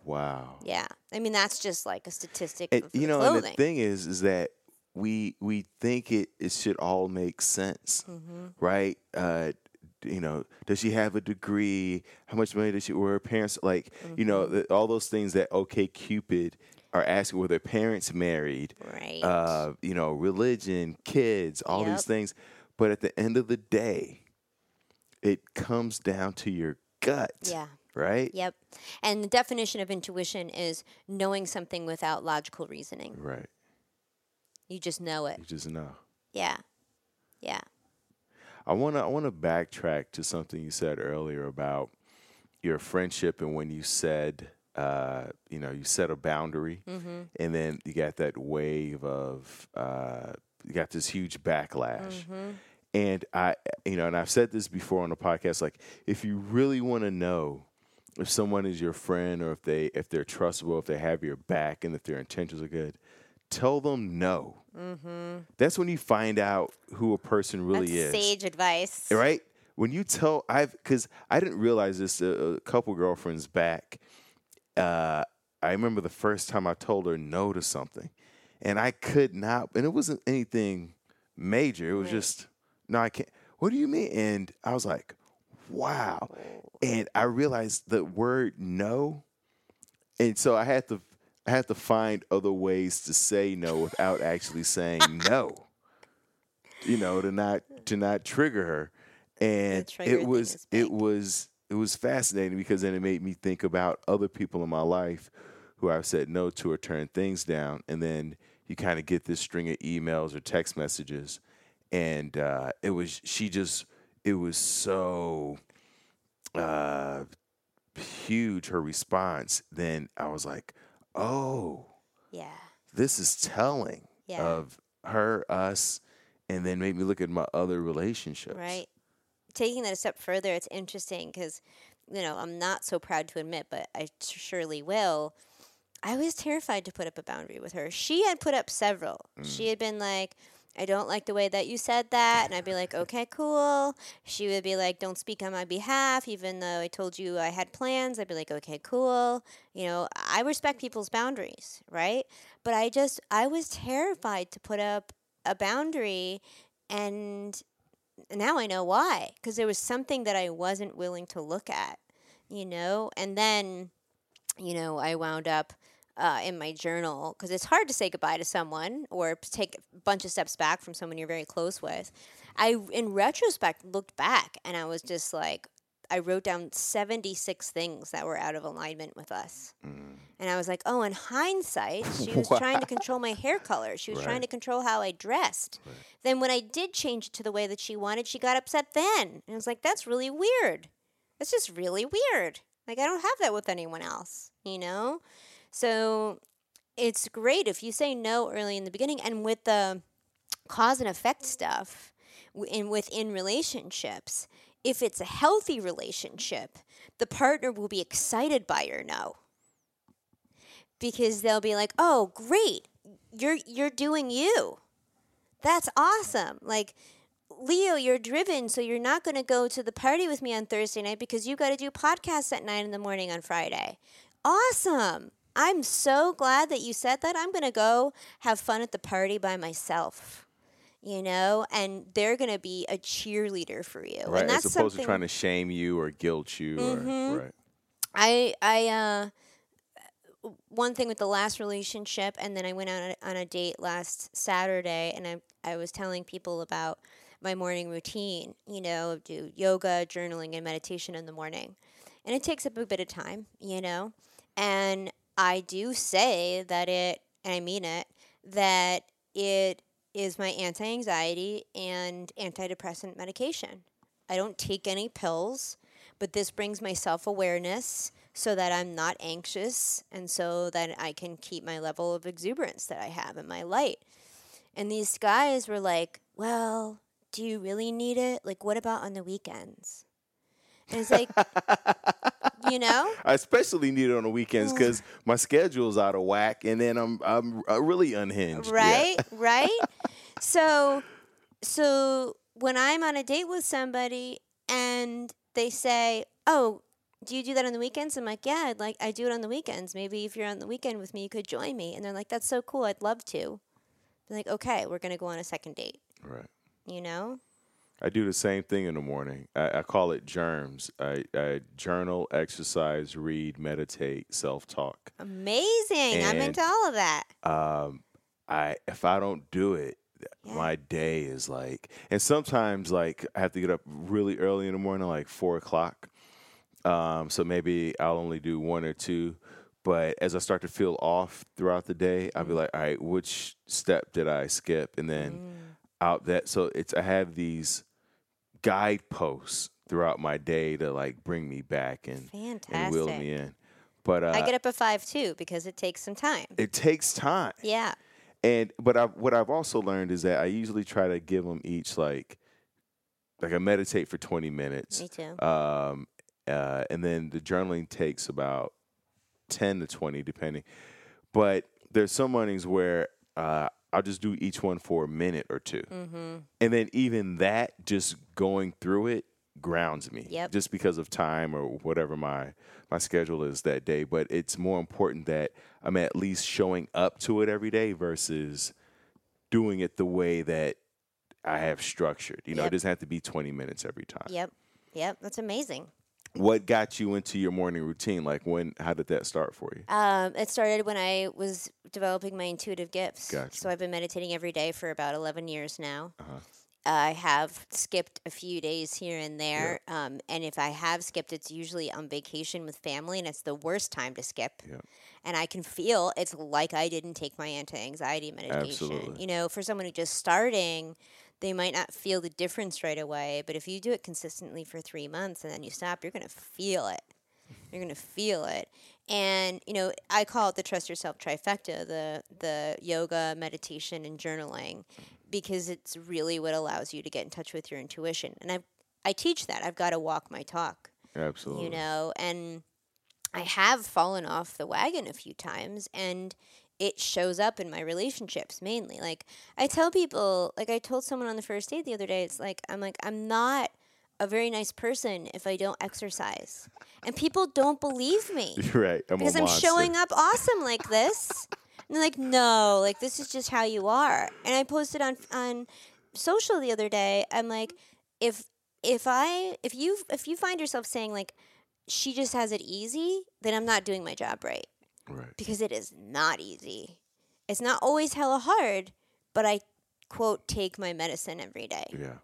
Wow. Yeah, I mean that's just like a statistic And of you know, and the thing is, is that we we think it it should all make sense, Mm-hmm. right? Uh, you know, does she have a degree? How much money does she? Were her parents like? You know, Mm-hmm. the, all those things that OK Cupid are asking. Were their parents married? right. Uh, you know, religion, kids, all Yep. these things. But at the end of the day, it comes down to your gut. yeah. Right. Yep. And the definition of intuition is knowing something without logical reasoning. Right. You just know it. You just know. Yeah. Yeah. I want to I want to backtrack to something you said earlier about your friendship and when you said uh, you know you set a boundary Mm-hmm. and then you got that wave of uh, you got this huge backlash. Mm-hmm. And I you know and I've said this before on the podcast like if you really want to know if someone is your friend or if they if they're trustable, if they have your back and if their intentions are good, tell them no. That's when you find out who a person really Mm-hmm. That's is sage advice. right? When you tell I've because I didn't realize this a, a couple girlfriends back. Uh, I remember the first time I told her no to something, and I could not, and it wasn't anything major. It was Right. just no, I can't. What do you mean? And I was like, wow. And I realized the word no, and so I had to I had to find other ways to say no without actually saying no you know, to not to not trigger her. And it was it was it was fascinating because then it made me think about other people in my life who I've said no to or turned things down, and then you kind of get this string of emails or text messages, and uh, it was she just it was so uh, huge her response. Then I was like, oh, Yeah. this is telling Yeah. of her, us, and then made me look at my other relationships. Right. Taking that a step further, it's interesting because, you know, I'm not so proud to admit, but I surely will. I was terrified to put up a boundary with her. She had put up several. She mm. had been like, I don't like the way that you said that. And I'd be like, okay, cool. She would be like, don't speak on my behalf, even though I told you I had plans. I'd be like, okay, cool. You know, I respect people's boundaries, right? But I just, I was terrified to put up a boundary and now I know why because there was something that I wasn't willing to look at, you know, and then, you know, I wound up uh, in my journal because it's hard to say goodbye to someone or take a bunch of steps back from someone you're very close with. I, in retrospect, looked back and I was just like, I wrote down 76 things that were out of alignment with us. And I was like, oh, in hindsight, she was trying to control my hair color. She was trying to control how I dressed. Then when I did change it to the way that she wanted, she got upset then. And I was like, that's really weird. That's just really weird. Like, I don't have that with anyone else, you know? So it's great if you say no early in the beginning. And with the cause and effect stuff in within relationships, if it's a healthy relationship, the partner will be excited by your no because they'll be like, "Oh, great. You're you're doing you. That's awesome." Like Leo, you're driven, so you're not going to go to the party with me on Thursday night because you got to do podcasts at 9 in the morning on Friday. Awesome. I'm so glad that you said that. I'm going to go have fun at the party by myself. You know, and they're going to be a cheerleader for you. Right. And that's As opposed to trying to shame you or guilt you. Mhm. Or, right. I I uh one thing with the last relationship and then I went out on a date last Saturday and I I was telling people about my morning routine, you know, do yoga, journaling and meditation in the morning. And it takes up a bit of time, you know. And I do say that it and I mean it that it is my anti-anxiety and antidepressant medication. I don't take any pills but this brings my self awareness so that I'm not anxious and so that I can keep my level of exuberance that I have in my light. And these guys were like, Well, do you really need it? Like, what about on the weekends? It's like, you know? I especially need it on the weekends because my schedule's out of whack, and then I'm I'm uh, really unhinged. Yeah. right? Right? So so when i'm on a date with somebody and they say oh do you do that on the weekends? I'm like yeah i'd like i do it on the weekends. Maybe if you're on the weekend with me you could join me. And they're like that's so cool. I'd love to. I'm like okay we're gonna go on a second date. Right. you know I do the same thing in the morning. I, I call it germs. I, I journal, exercise, read, meditate, self talk. amazing i'm into all of that Um, I if I don't do it, Yeah. my day is like. And sometimes like I have to get up really early in the morning, like four o'clock. Um, so maybe I'll only do one or two. But as I start to feel off throughout the day, I'll be like, all right, which step did I skip? And then Mm. out that so it's I have these guideposts throughout my day to like bring me back and and wheel me in. But uh, i get up at five too because it takes some time it takes time. yeah And but I, what I've also learned is that I usually try to give them each like like I meditate for 20 minutes. me too Um, uh, and then the journaling takes about 10 to 20 depending. But there's some mornings where uh, I'll just do each one for a minute or 2 mm-hmm And then even that just going through it grounds me. Yep. Just because of time or whatever my my schedule is that day. But it's more important that I'm at least showing up to it every day versus doing it the way that I have structured. You know, Yep. it doesn't have to be 20 minutes every time. yep yep that's amazing What got you into your morning routine? Like when how did that start for you? Um, it started when I was developing my intuitive gifts. Gotcha. So I've been meditating every day for about 11 years now. Uh-huh. I have skipped a few days here and there. Um, and if I have skipped, it's usually on vacation with family, and it's the worst time to skip. Yeah. And I can feel it's like I didn't take my anti anxiety medication. Absolutely. You know, for someone who just starting, they might not feel the difference right away, but if you do it consistently for three months and then you stop, you're going to feel it. You're going to feel it. And, you know, I call it the trust yourself trifecta the, the yoga, meditation, and journaling because it's really what allows you to get in touch with your intuition. And I, I teach that. I've got to walk my talk. Absolutely. You know, and I have fallen off the wagon a few times and it shows up in my relationships mainly. Like I tell people, like I told someone on the first date the other day, it's like I'm like I'm not a very nice person if I don't exercise. And people don't believe me. You're right. I'm because I'm showing up awesome like this. and they're like, "No, like this is just how you are." And I posted on on social the other day. I'm like, if if I if you if you find yourself saying like she just has it easy, then I'm not doing my job right Right. because it is not easy. It's not always hella hard, but I quote take my medicine every day. Yeah.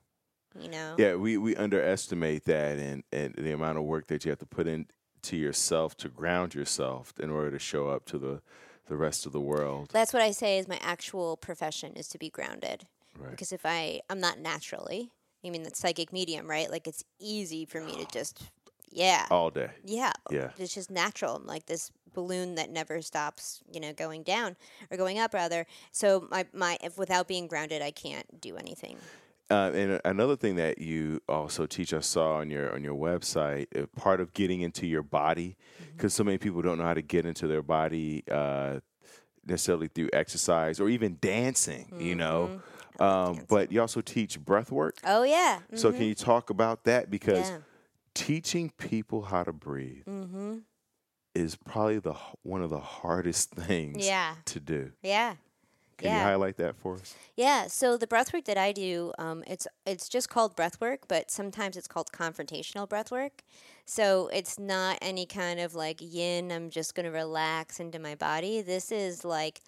You know. Yeah, we, we underestimate that and, and the amount of work that you have to put into yourself to ground yourself in order to show up to the, the rest of the world. That's what I say is my actual profession is to be grounded. Right. Because if I I'm not naturally, I mean that's psychic medium, right? Like it's easy for me to just yeah. All day. Yeah. Yeah. It's just natural. Like this balloon that never stops, you know, going down or going up rather. So my my if without being grounded I can't do anything. Uh, and another thing that you also teach, I saw on your on your website, uh, part of getting into your body, because so many people don't know how to get into their body uh, necessarily through exercise or even dancing, you know. Um, but you also teach breath work. Oh yeah. So can you talk about that? Because Yeah. Teaching people how to breathe Mm-hmm. is probably the one of the hardest things Yeah. to do. Yeah. Can you highlight that for us? Yeah, so the breath work that I do, um, it's it's just called breath work, but sometimes it's called confrontational breath work. So it's not any kind of like yin, I'm just gonna relax into my body. This is like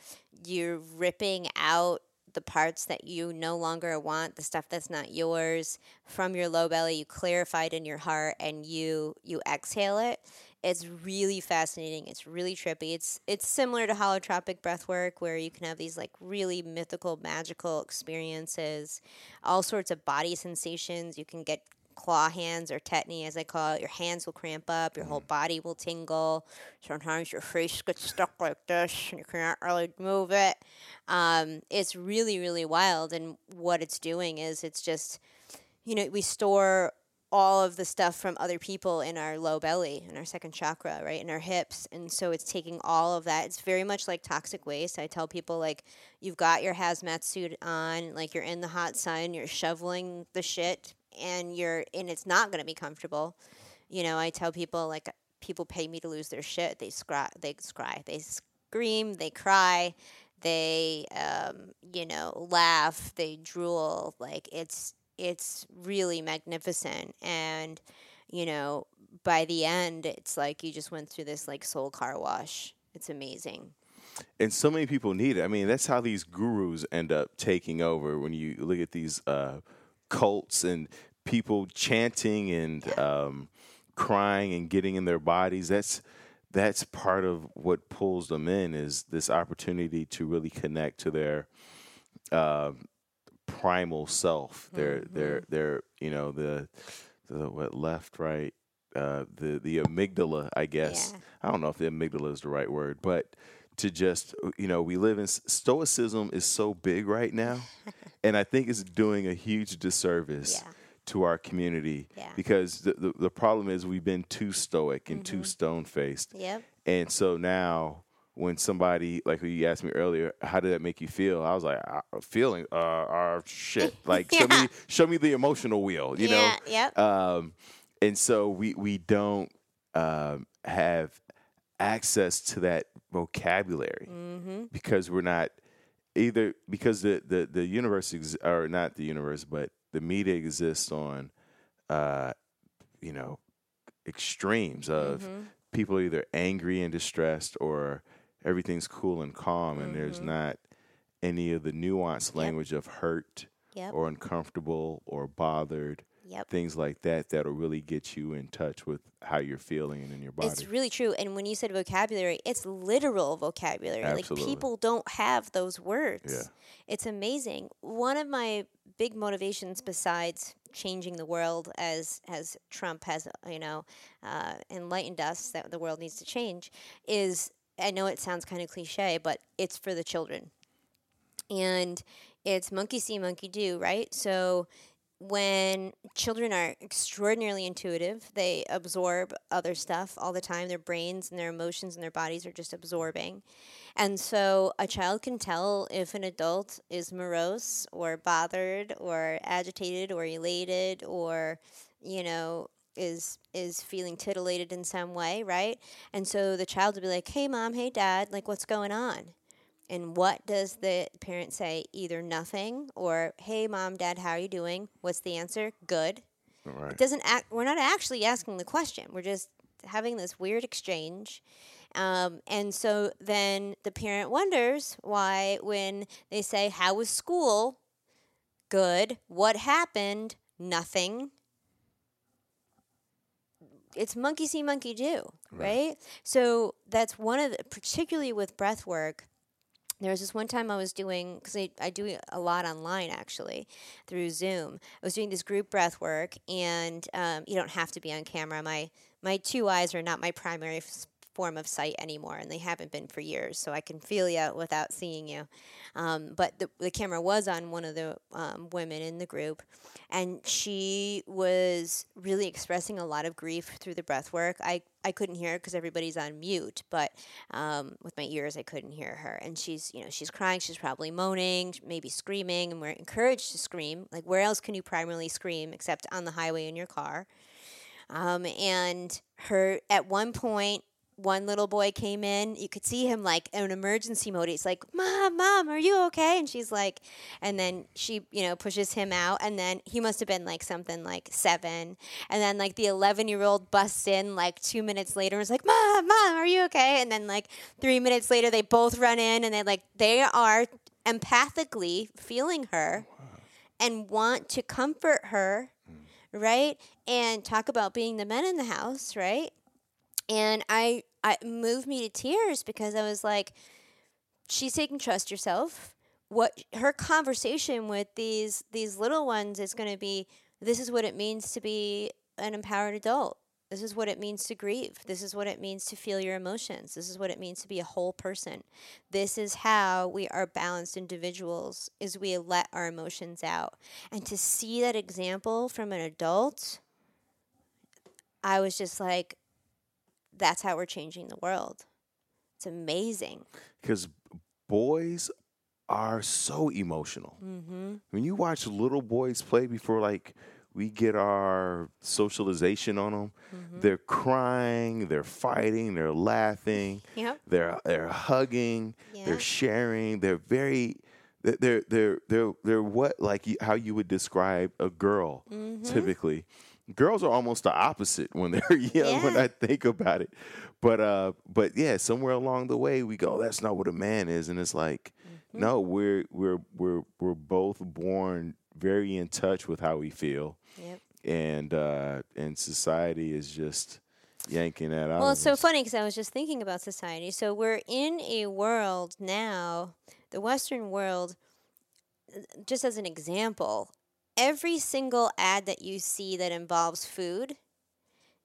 you're ripping out the parts that you no longer want, the stuff that's not yours from your low belly, you clarify it in your heart and you you exhale it. It's really fascinating. It's really trippy. It's it's similar to holotropic breath work where you can have these like really mythical, magical experiences, all sorts of body sensations. You can get claw hands or tetany as I call it. Your hands will cramp up, your whole body will tingle. Sometimes your face gets stuck like this and you can't really move it. Um, it's really, really wild and what it's doing is it's just you know, we store all of the stuff from other people in our low belly, in our second chakra, right, in our hips. And so it's taking all of that. It's very much like toxic waste. I tell people, like, you've got your hazmat suit on, like, you're in the hot sun, you're shoveling the shit, and you're, and it's not going to be comfortable. You know, I tell people, like, people pay me to lose their shit. They scry, they scry, they scream, they cry, they, um, you know, laugh, they drool. Like, it's, it's really magnificent and you know by the end it's like you just went through this like soul car wash it's amazing and so many people need it. I mean, that's how these gurus end up taking over. When you look at these uh, cults and people chanting and um, crying and getting in their bodies, that's that's part of what pulls them in. Is this opportunity to really connect to their uh, primal self, their their their you know the the what left right. Uh, the the amygdala, I guess. Yeah. I don't know if the amygdala is the right word, but to just you know we live in stoicism is so big right now and i think it's doing a huge disservice Yeah. to our community Yeah. because the, the, the problem is we've been too stoic and too stone faced yep. And so now when somebody like you asked me earlier how did that make you feel? I was like uh, feeling uh, uh shit. Like show me show me the emotional wheel you know? Yeah yep. Um, and so we we don't um, have access to that vocabulary mm-hmm because we're not either because the the the universe ex- or not the universe but the media exists on uh you know extremes of Mhm. people either angry and distressed or everything's cool and calm and there's Mhm. not any of the nuanced language of hurt yep or uncomfortable or bothered yep things like that that'll really get you in touch with how you're feeling and in your body. It's really true. And when you said vocabulary, it's literal vocabulary. Absolutely. Like people don't have those words. Yeah. It's amazing. One of my big motivations besides changing the world as as Trump has you know uh, enlightened us that the world needs to change is I know it sounds kind of cliche, but it's for the children, and it's monkey see, monkey do, right? So when children are extraordinarily intuitive, they absorb other stuff all the time. Their brains and their emotions and their bodies are just absorbing. And so a child can tell if an adult is morose or bothered or agitated or elated or, you know, is is feeling titillated in some way, right? And so the child will be like, "Hey mom, hey dad, like what's going on?" And what does the parent say? Either nothing or, "Hey mom, dad, how are you doing?" What's the answer? Good. Right. It doesn't act. We're not actually asking the question. We're just having this weird exchange. Um, and so then the parent wonders why, when they say, How was school? Good. What happened? Nothing. It's monkey see, monkey do, right? So that's one of the, particularly with breath work. There was this one time I was doing, because I, I do a lot online actually through Zoom. I was doing this group breath work, and um, you don't have to be on camera. My, my two eyes are not my primary form of sight anymore, and they haven't been for years, so I can feel you without seeing you. Um, but the, the camera was on one of the um, women in the group, and she was really expressing a lot of grief through the breath work. I, I couldn't hear because everybody's on mute, but um, with my ears, I couldn't hear her. And she's, you know, she's crying. She's probably moaning, maybe screaming, and we're encouraged to scream. Like, where else can you primarily scream except on the highway in your car? Um, and her, at one point, one little boy came in. You could see him like in emergency mode. He's like, "Mom, mom, are you okay?" And she's like, and then she, you know, pushes him out. And then he must have been like something like seven. And then like the eleven-year-old busts in like two minutes later and is like, "Mom, mom, are you okay?" And then like three minutes later, they both run in and they like they are empathically feeling her oh, and want to comfort her, hmm. right? And talk about being the men in the house, right? and I, I moved me to tears because I was like, she's taking trust yourself. What her conversation with these these little ones is going to be. This is what it means to be an empowered adult. This is what it means to grieve. This is what it means to feel your emotions. This is what it means to be a whole person. This is how we are balanced individuals is we let our emotions out. And to see that example from an adult, I was just like, that's how we're changing the world. It's amazing. Because boys are so emotional. Mm-hmm. When you watch little boys play before, like, we get our socialization on them, Mm-hmm. they're crying, they're fighting, they're laughing, Yep. they're they're hugging, Yeah. they're sharing, they're very they're they're they're they're, what like how you would describe a girl Mm-hmm. typically. Girls are almost the opposite when they're young. When I think about it, but uh, but yeah, somewhere along the way we go. That's not what a man is, and it's like, Mm-hmm. no, we're we're we're we're both born very in touch with how we feel, Yep. and uh, and society is just yanking that out. Well, it's so us. funny because I was just thinking about society. So we're in a world now, the Western world, uh, just as an example, every single ad that you see that involves food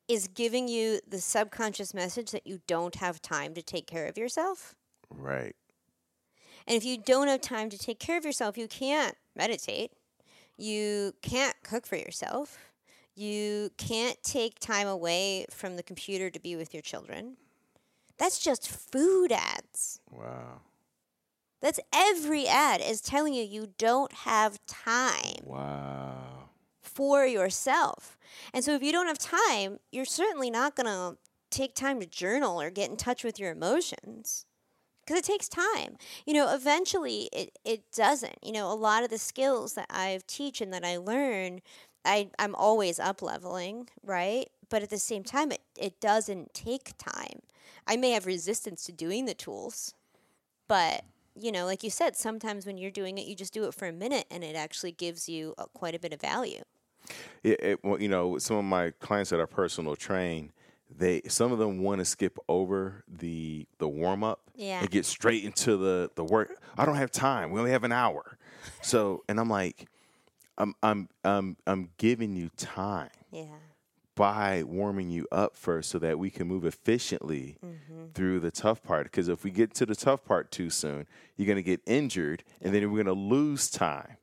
is giving you the subconscious message that you don't have time to take care of yourself. Right. And if you don't have time to take care of yourself, you can't meditate. You can't cook for yourself. You can't take time away from the computer to be with your children. That's just food ads. Wow. That's every ad is telling you you don't have time Wow. for yourself. And so if you don't have time, you're certainly not going to take time to journal or get in touch with your emotions because it takes time. You know, eventually it, it doesn't. You know, a lot of the skills that I teach and that I learn, I, I'm always up leveling, right? But at the same time, it, it doesn't take time. I may have resistance to doing the tools, but you know, like you said, sometimes when you're doing it, you just do it for a minute and it actually gives you uh, quite a bit of value. It, it, well, you know, some of my clients that are personal trained, they some of them want to skip over the the warm up Yeah. and get straight into the the work. I don't have time. We only have an hour. So, and I'm like, I'm I'm I'm I'm giving you time Yeah. By warming you up first so that we can move efficiently Mm-hmm. through the tough part because if we get to the tough part too soon you're going to get injured and then we're going to lose time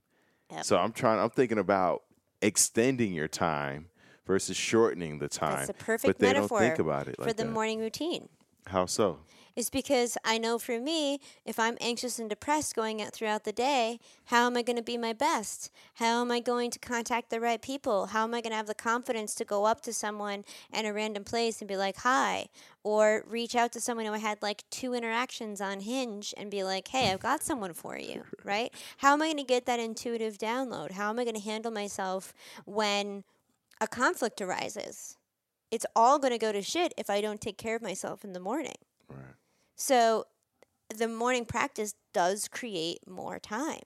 Yep. so i'm trying i'm thinking about extending your time versus shortening the time That's a perfect but they metaphor don't think about it for the that morning routine. how so It's because I know for me, if I'm anxious and depressed going out throughout the day, how am I going to be my best? How am I going to contact the right people? How am I going to have the confidence to go up to someone in a random place and be like, hi? Or reach out to someone who I had like two interactions on Hinge and be like, hey, I've got someone for you, right? How am I going to get that intuitive download? How am I going to handle myself when a conflict arises? It's all going to go to shit if I don't take care of myself in the morning. Right So the morning practice does create more time.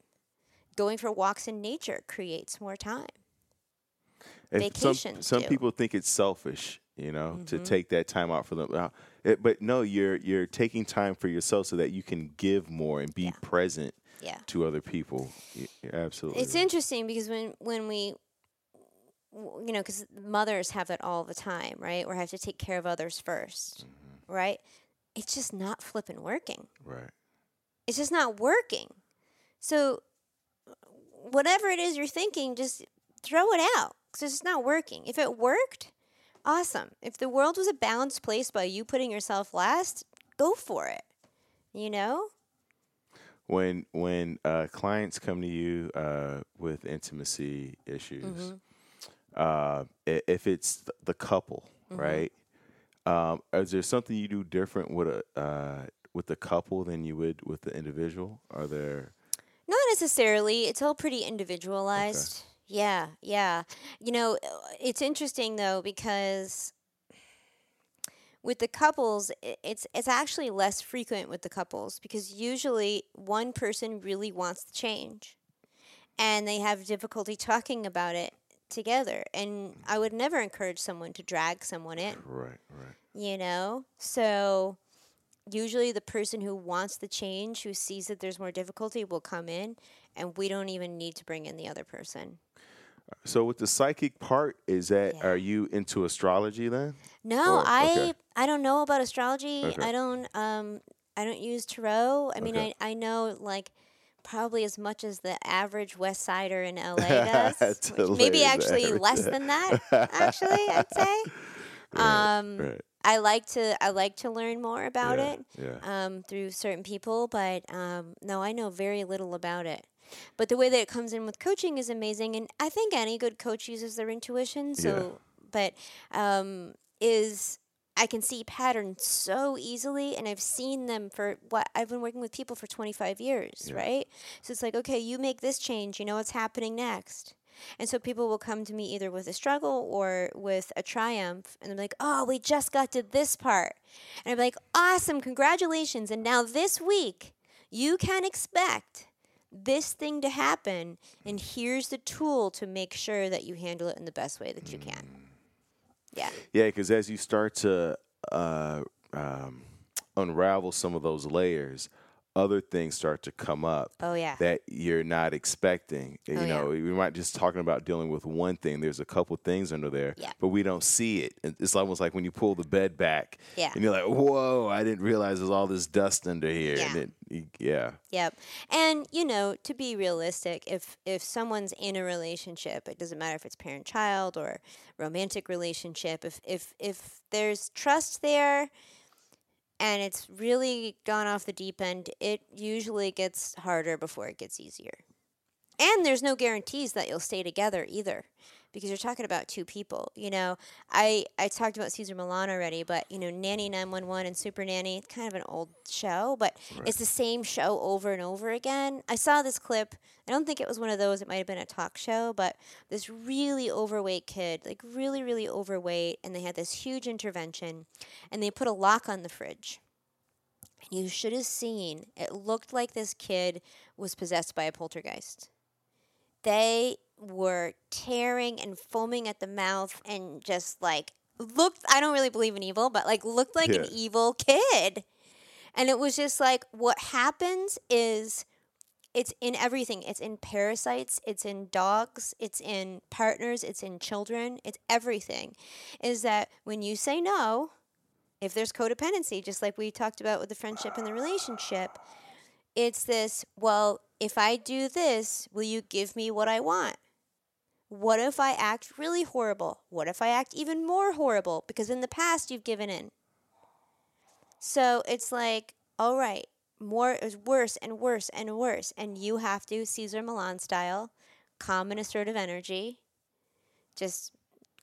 Going for walks in nature creates more time. If Vacations some, some people think it's selfish you know to Mm-hmm. take that time out for them it- but no you're you're taking time for yourself so that you can give more and be Yeah. present Yeah. to other people you're absolutely It's right. interesting because when when we you know cuz mothers have that all the time, right? Or have to take care of others 1st right? It's just not flipping working. right It's just not working. So whatever it is you're thinking, just throw it out because it's just not working. If it worked, awesome. If the world was a balanced place by you putting yourself last, go for it. You know? when when uh, clients come to you uh, with intimacy issues, Mm-hmm. uh, if it's the couple, Mm-hmm. right? Um, is there something you do different with a uh, with the couple than you would with the individual? Are there? Not necessarily. It's all pretty individualized. Yeah, yeah. You know, it's interesting though because with the couples, it's it's actually less frequent with the couples because usually one person really wants to change, and they have difficulty talking about it together. And I would never encourage someone to drag someone in Right, right. you know? So usually the person who wants the change, who sees that there's more difficulty, will come in, and we don't even need to bring in the other person. So with the psychic part, is that Yeah. are you into astrology then? No, Or- I okay. I don't know about astrology. Okay. I don't um I don't use tarot. I mean, Okay. I I know like probably as much as the average West Sider in LA does. Maybe actually less than that. Actually, I'd say. Um, right. I like to I like to learn more about yeah, it. Yeah. um, through certain people, but um, no, I know very little about it. But the way that it comes in with coaching is amazing, and I think any good coach uses their intuition. So, but um, is I can see patterns so easily, and I've seen them for what I've been working with people for 25 years, Yeah. right? So it's like, okay, you make this change, you know what's happening next. And so people will come to me either with a struggle or with a triumph, and I'm like, "Oh, we just got to this part," and I'm like, "Awesome, congratulations!" And now this week, you can expect this thing to happen, and here's the tool to make sure that you handle it in the best way that you can. Mm. Yeah, Yeah, because as you start to uh, um, unravel some of those layers, other things start to come up Oh, yeah. that you're not expecting. Oh, you yeah. know, we might just talking about dealing with one thing. There's a couple things under there, Yeah. but we don't see it. It's almost like when you pull the bed back, Yeah. and you're like, "Whoa! I didn't realize there's all this dust under here." Yeah. And it, yeah, Yep. And you know, to be realistic, if if someone's in a relationship, it doesn't matter if it's parent child or romantic relationship, if if if there's trust there and it's really gone off the deep end, it usually gets harder before it gets easier. And there's no guarantees that you'll stay together either. Because you're talking about two people, you know. I, I talked about Cesar Millan already, but you know, Nanny Nine One One and Super Nanny, kind of an old show, but it's the same show over and over again. I saw this clip. I don't think it was one of those. It might have been a talk show, but this really overweight kid, like really, really overweight, and they had this huge intervention, and they put a lock on the fridge. And you should have seen. It looked like this kid was possessed by a poltergeist they were tearing and foaming at the mouth and just like looked I don't really believe in evil, but like looked like an evil kid. And it was just like what happens is it's in everything. It's in parasites, it's in dogs, it's in partners, it's in children, it's everything. Is that when you say no, if there's codependency, just like we talked about with the friendship and the relationship, it's this, well, if I do this, will you give me what I want? What if I act really horrible? What if I act even more horrible? Because in the past you've given in. So it's like, all right, more is worse and worse and worse. And you have to, Cesar Millan style, calm and assertive energy. Just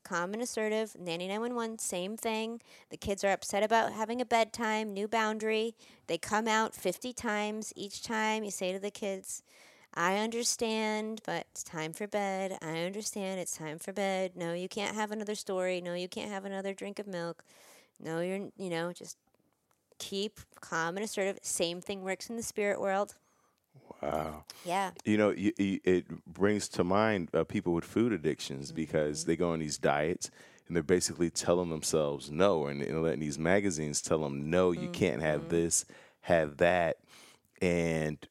calm and assertive, nanny 911, same thing. The kids are upset about having a bedtime, new boundary. They come out 50 times each time. You say to the kids, I understand, but it's time for bed. I understand it's time for bed. No, you can't have another story. No, you can't have another drink of milk. No, you're, you know, just keep calm and assertive. Same thing works in the spirit world. Wow. Yeah. You know, you, you, it brings to mind uh, people with food addictions Mm-hmm. because they go on these diets and they're basically telling themselves no, and, and letting these magazines tell them no, you can't Mm-hmm. have this, have that, and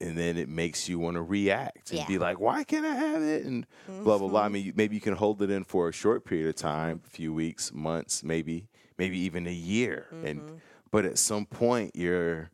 and then it makes you want to react and Yeah. be like, why can't I have it? And blah blah blah. I Mm-hmm. mean, you- maybe you can hold it in for a short period of time, a few weeks, months, maybe, maybe even a year, Mm-hmm. and but at some point you're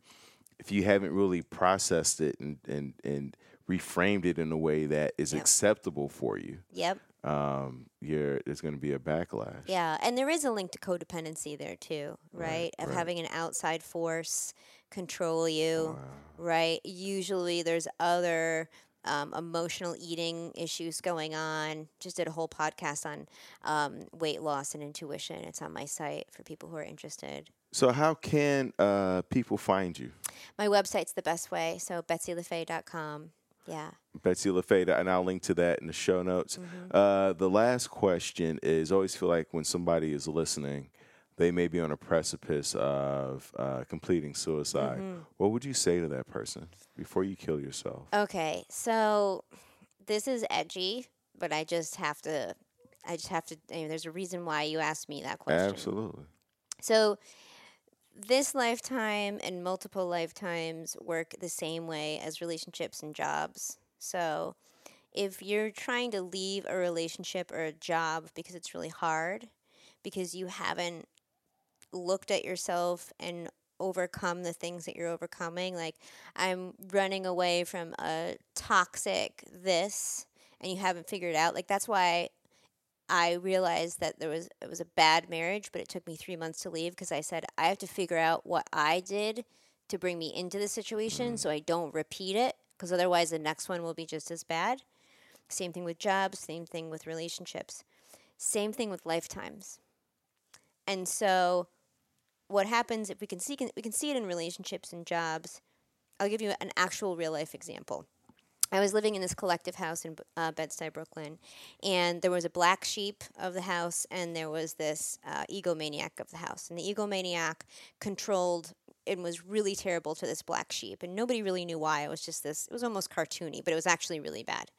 if you haven't really processed it and and, and reframed it in a way that is Yep. acceptable for you, Yep. Um, you're there's going to be a backlash. Yeah, and there is a link to codependency there too, right? of right. having an outside force control you, right? Usually there's other um, emotional eating issues going on. Just did a whole podcast on um, weight loss and intuition. It's on my site for people who are interested. So how can uh, people find you? My website's the best way, so betsylafay.com. Yeah. Betsy LaFeda, and I'll link to that in the show notes. Mm-hmm. Uh, the last question is: always feel like when somebody is listening, they may be on a precipice of uh, completing suicide. Mm-hmm. What would you say to that person before you kill yourself? Okay, so this is edgy, but I just have to. I just have to. I mean, there's a reason why you asked me that question. Absolutely. So, this lifetime and multiple lifetimes work the same way as relationships and jobs. So, if you're trying to leave a relationship or a job because it's really hard, because you haven't looked at yourself and overcome the things that you're overcoming, like I'm running away from a toxic this, and you haven't figured it out, like that's why I realized that there was it was a bad marriage, but it took me three months to leave because I said I have to figure out what I did to bring me into the situation mm-hmm. so I don't repeat it because otherwise the next one will be just as bad. Same thing with jobs, same thing with relationships, same thing with lifetimes. And so, what happens if we can see we can see it in relationships and jobs? I'll give you an actual real life example. I was living in this collective house in uh, Bed-Stuy, Brooklyn, and there was a black sheep of the house, and there was this uh, egomaniac of the house. And the egomaniac controlled and was really terrible to this black sheep, and nobody really knew why. It was just this, it was almost cartoony, but it was actually really bad.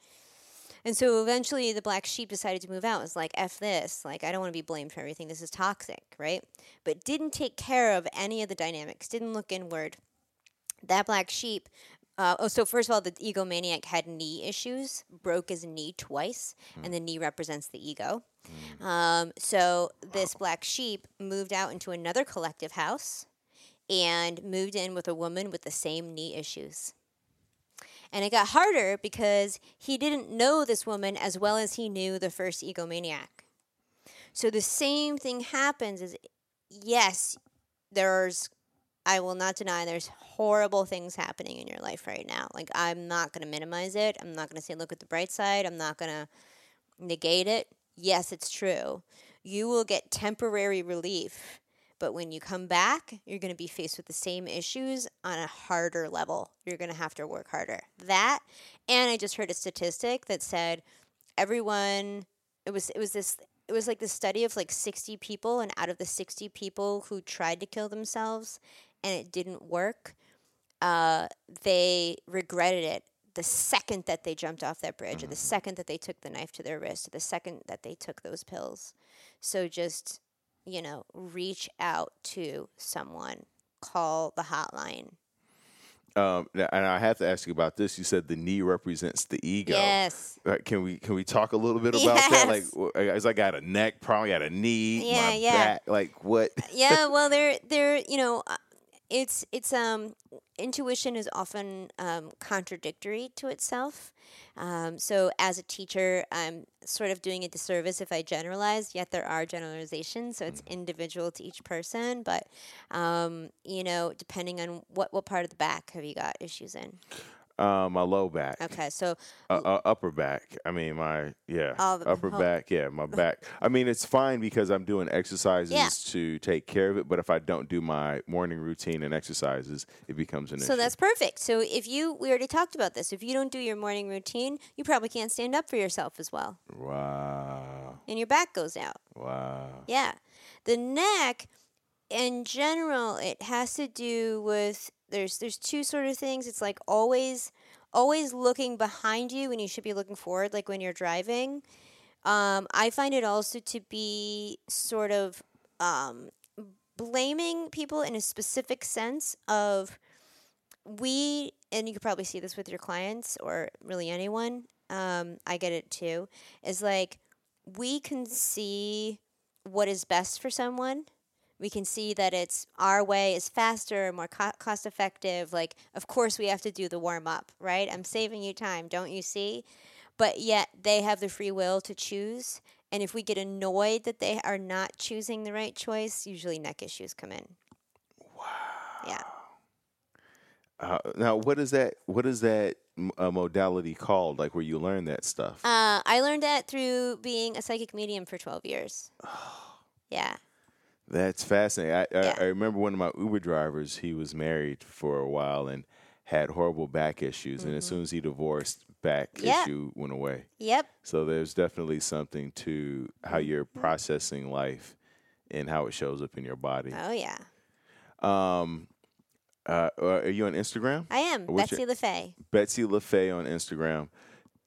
And so eventually the black sheep decided to move out. It was like, F this. Like, I don't want to be blamed for everything. This is toxic, right? But didn't take care of any of the dynamics, didn't look inward. That black sheep uh, oh, so first of all, the egomaniac had knee issues, broke his knee twice, and the knee represents the ego. Um, so this black sheep moved out into another collective house and moved in with a woman with the same knee issues. And it got harder because he didn't know this woman as well as he knew the first egomaniac. So the same thing happens is yes, there's I will not deny there's horrible things happening in your life right now. Like I'm not going to minimize it. I'm not going to say look at the bright side. I'm not going to negate it. Yes, it's true. You will get temporary relief, but when you come back, you're going to be faced with the same issues on a harder level. You're going to have to work harder. That and I just heard a statistic that said everyone it was it was this it was like the study of like 60 people and out of the 60 people who tried to kill themselves and it didn't work uh, they regretted it the second that they jumped off that bridge or the second that they took the knife to their wrist or the second that they took those pills so just you know reach out to someone call the hotline Um, and I have to ask you about this. You said the knee represents the ego. Yes. Uh, Can we can we talk a little bit about that? Like, as I got a neck, probably got a knee, Yeah, yeah. back. Like what? yeah well they're they're you know uh, it's it's um intuition is often um, contradictory to itself. Um, so as a teacher i'm sort of doing a disservice if i generalize yet there are generalizations so it's individual to each person but um, you know depending on what what part of the back have you got issues in Uh, my low back, okay so uh, uh, upper back. I mean, my yeah, the upper back. Yeah, my back. I mean, it's fine because I'm doing exercises Yeah. to take care of it. But if I don't do my morning routine and exercises, it becomes an So issue. that's perfect. So if you, we already talked about this. If you don't do your morning routine, you probably can't stand up for yourself as well, wow, and your back goes out. wow. Yeah. The neck in general it has to do with there's there's two sort of things. It's like always always looking behind you when you should be looking forward like when you're driving. Um, I find it also to be sort of um, blaming people in a specific sense of we and you could probably see this with your clients or really anyone um, i get it too is like we can see what is best for someone we can see that it's our way is faster more co- cost effective like of course we have to do the warm up right i'm saving you time don't you see but yet they have the free will to choose and if we get annoyed that they are not choosing the right choice usually neck issues come in wow yeah Uh, now, what is that? What is that uh, modality called? Like where you learn that stuff? Uh, I learned that through being a psychic medium for 12 years. yeah. That's fascinating. I, I, Yeah. I remember one of my Uber drivers. He was married for a while and had horrible back issues, and as soon as he divorced, back Mm-hmm. Issue went away. Yep. So there's definitely something to how you're Mm-hmm. processing life and how it shows up in your body. Oh, yeah. Um, uh, uh, are you on Instagram? I am. Betsy your- LaFay. Betsy LaFay on Instagram.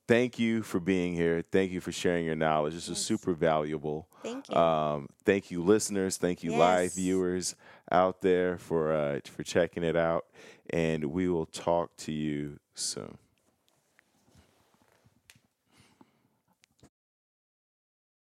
Thank you for being here. Thank you for sharing your knowledge. This is super valuable. Thank you. Um, thank you, listeners. Thank you, live viewers out there for uh, for checking it out. And we will talk to you soon.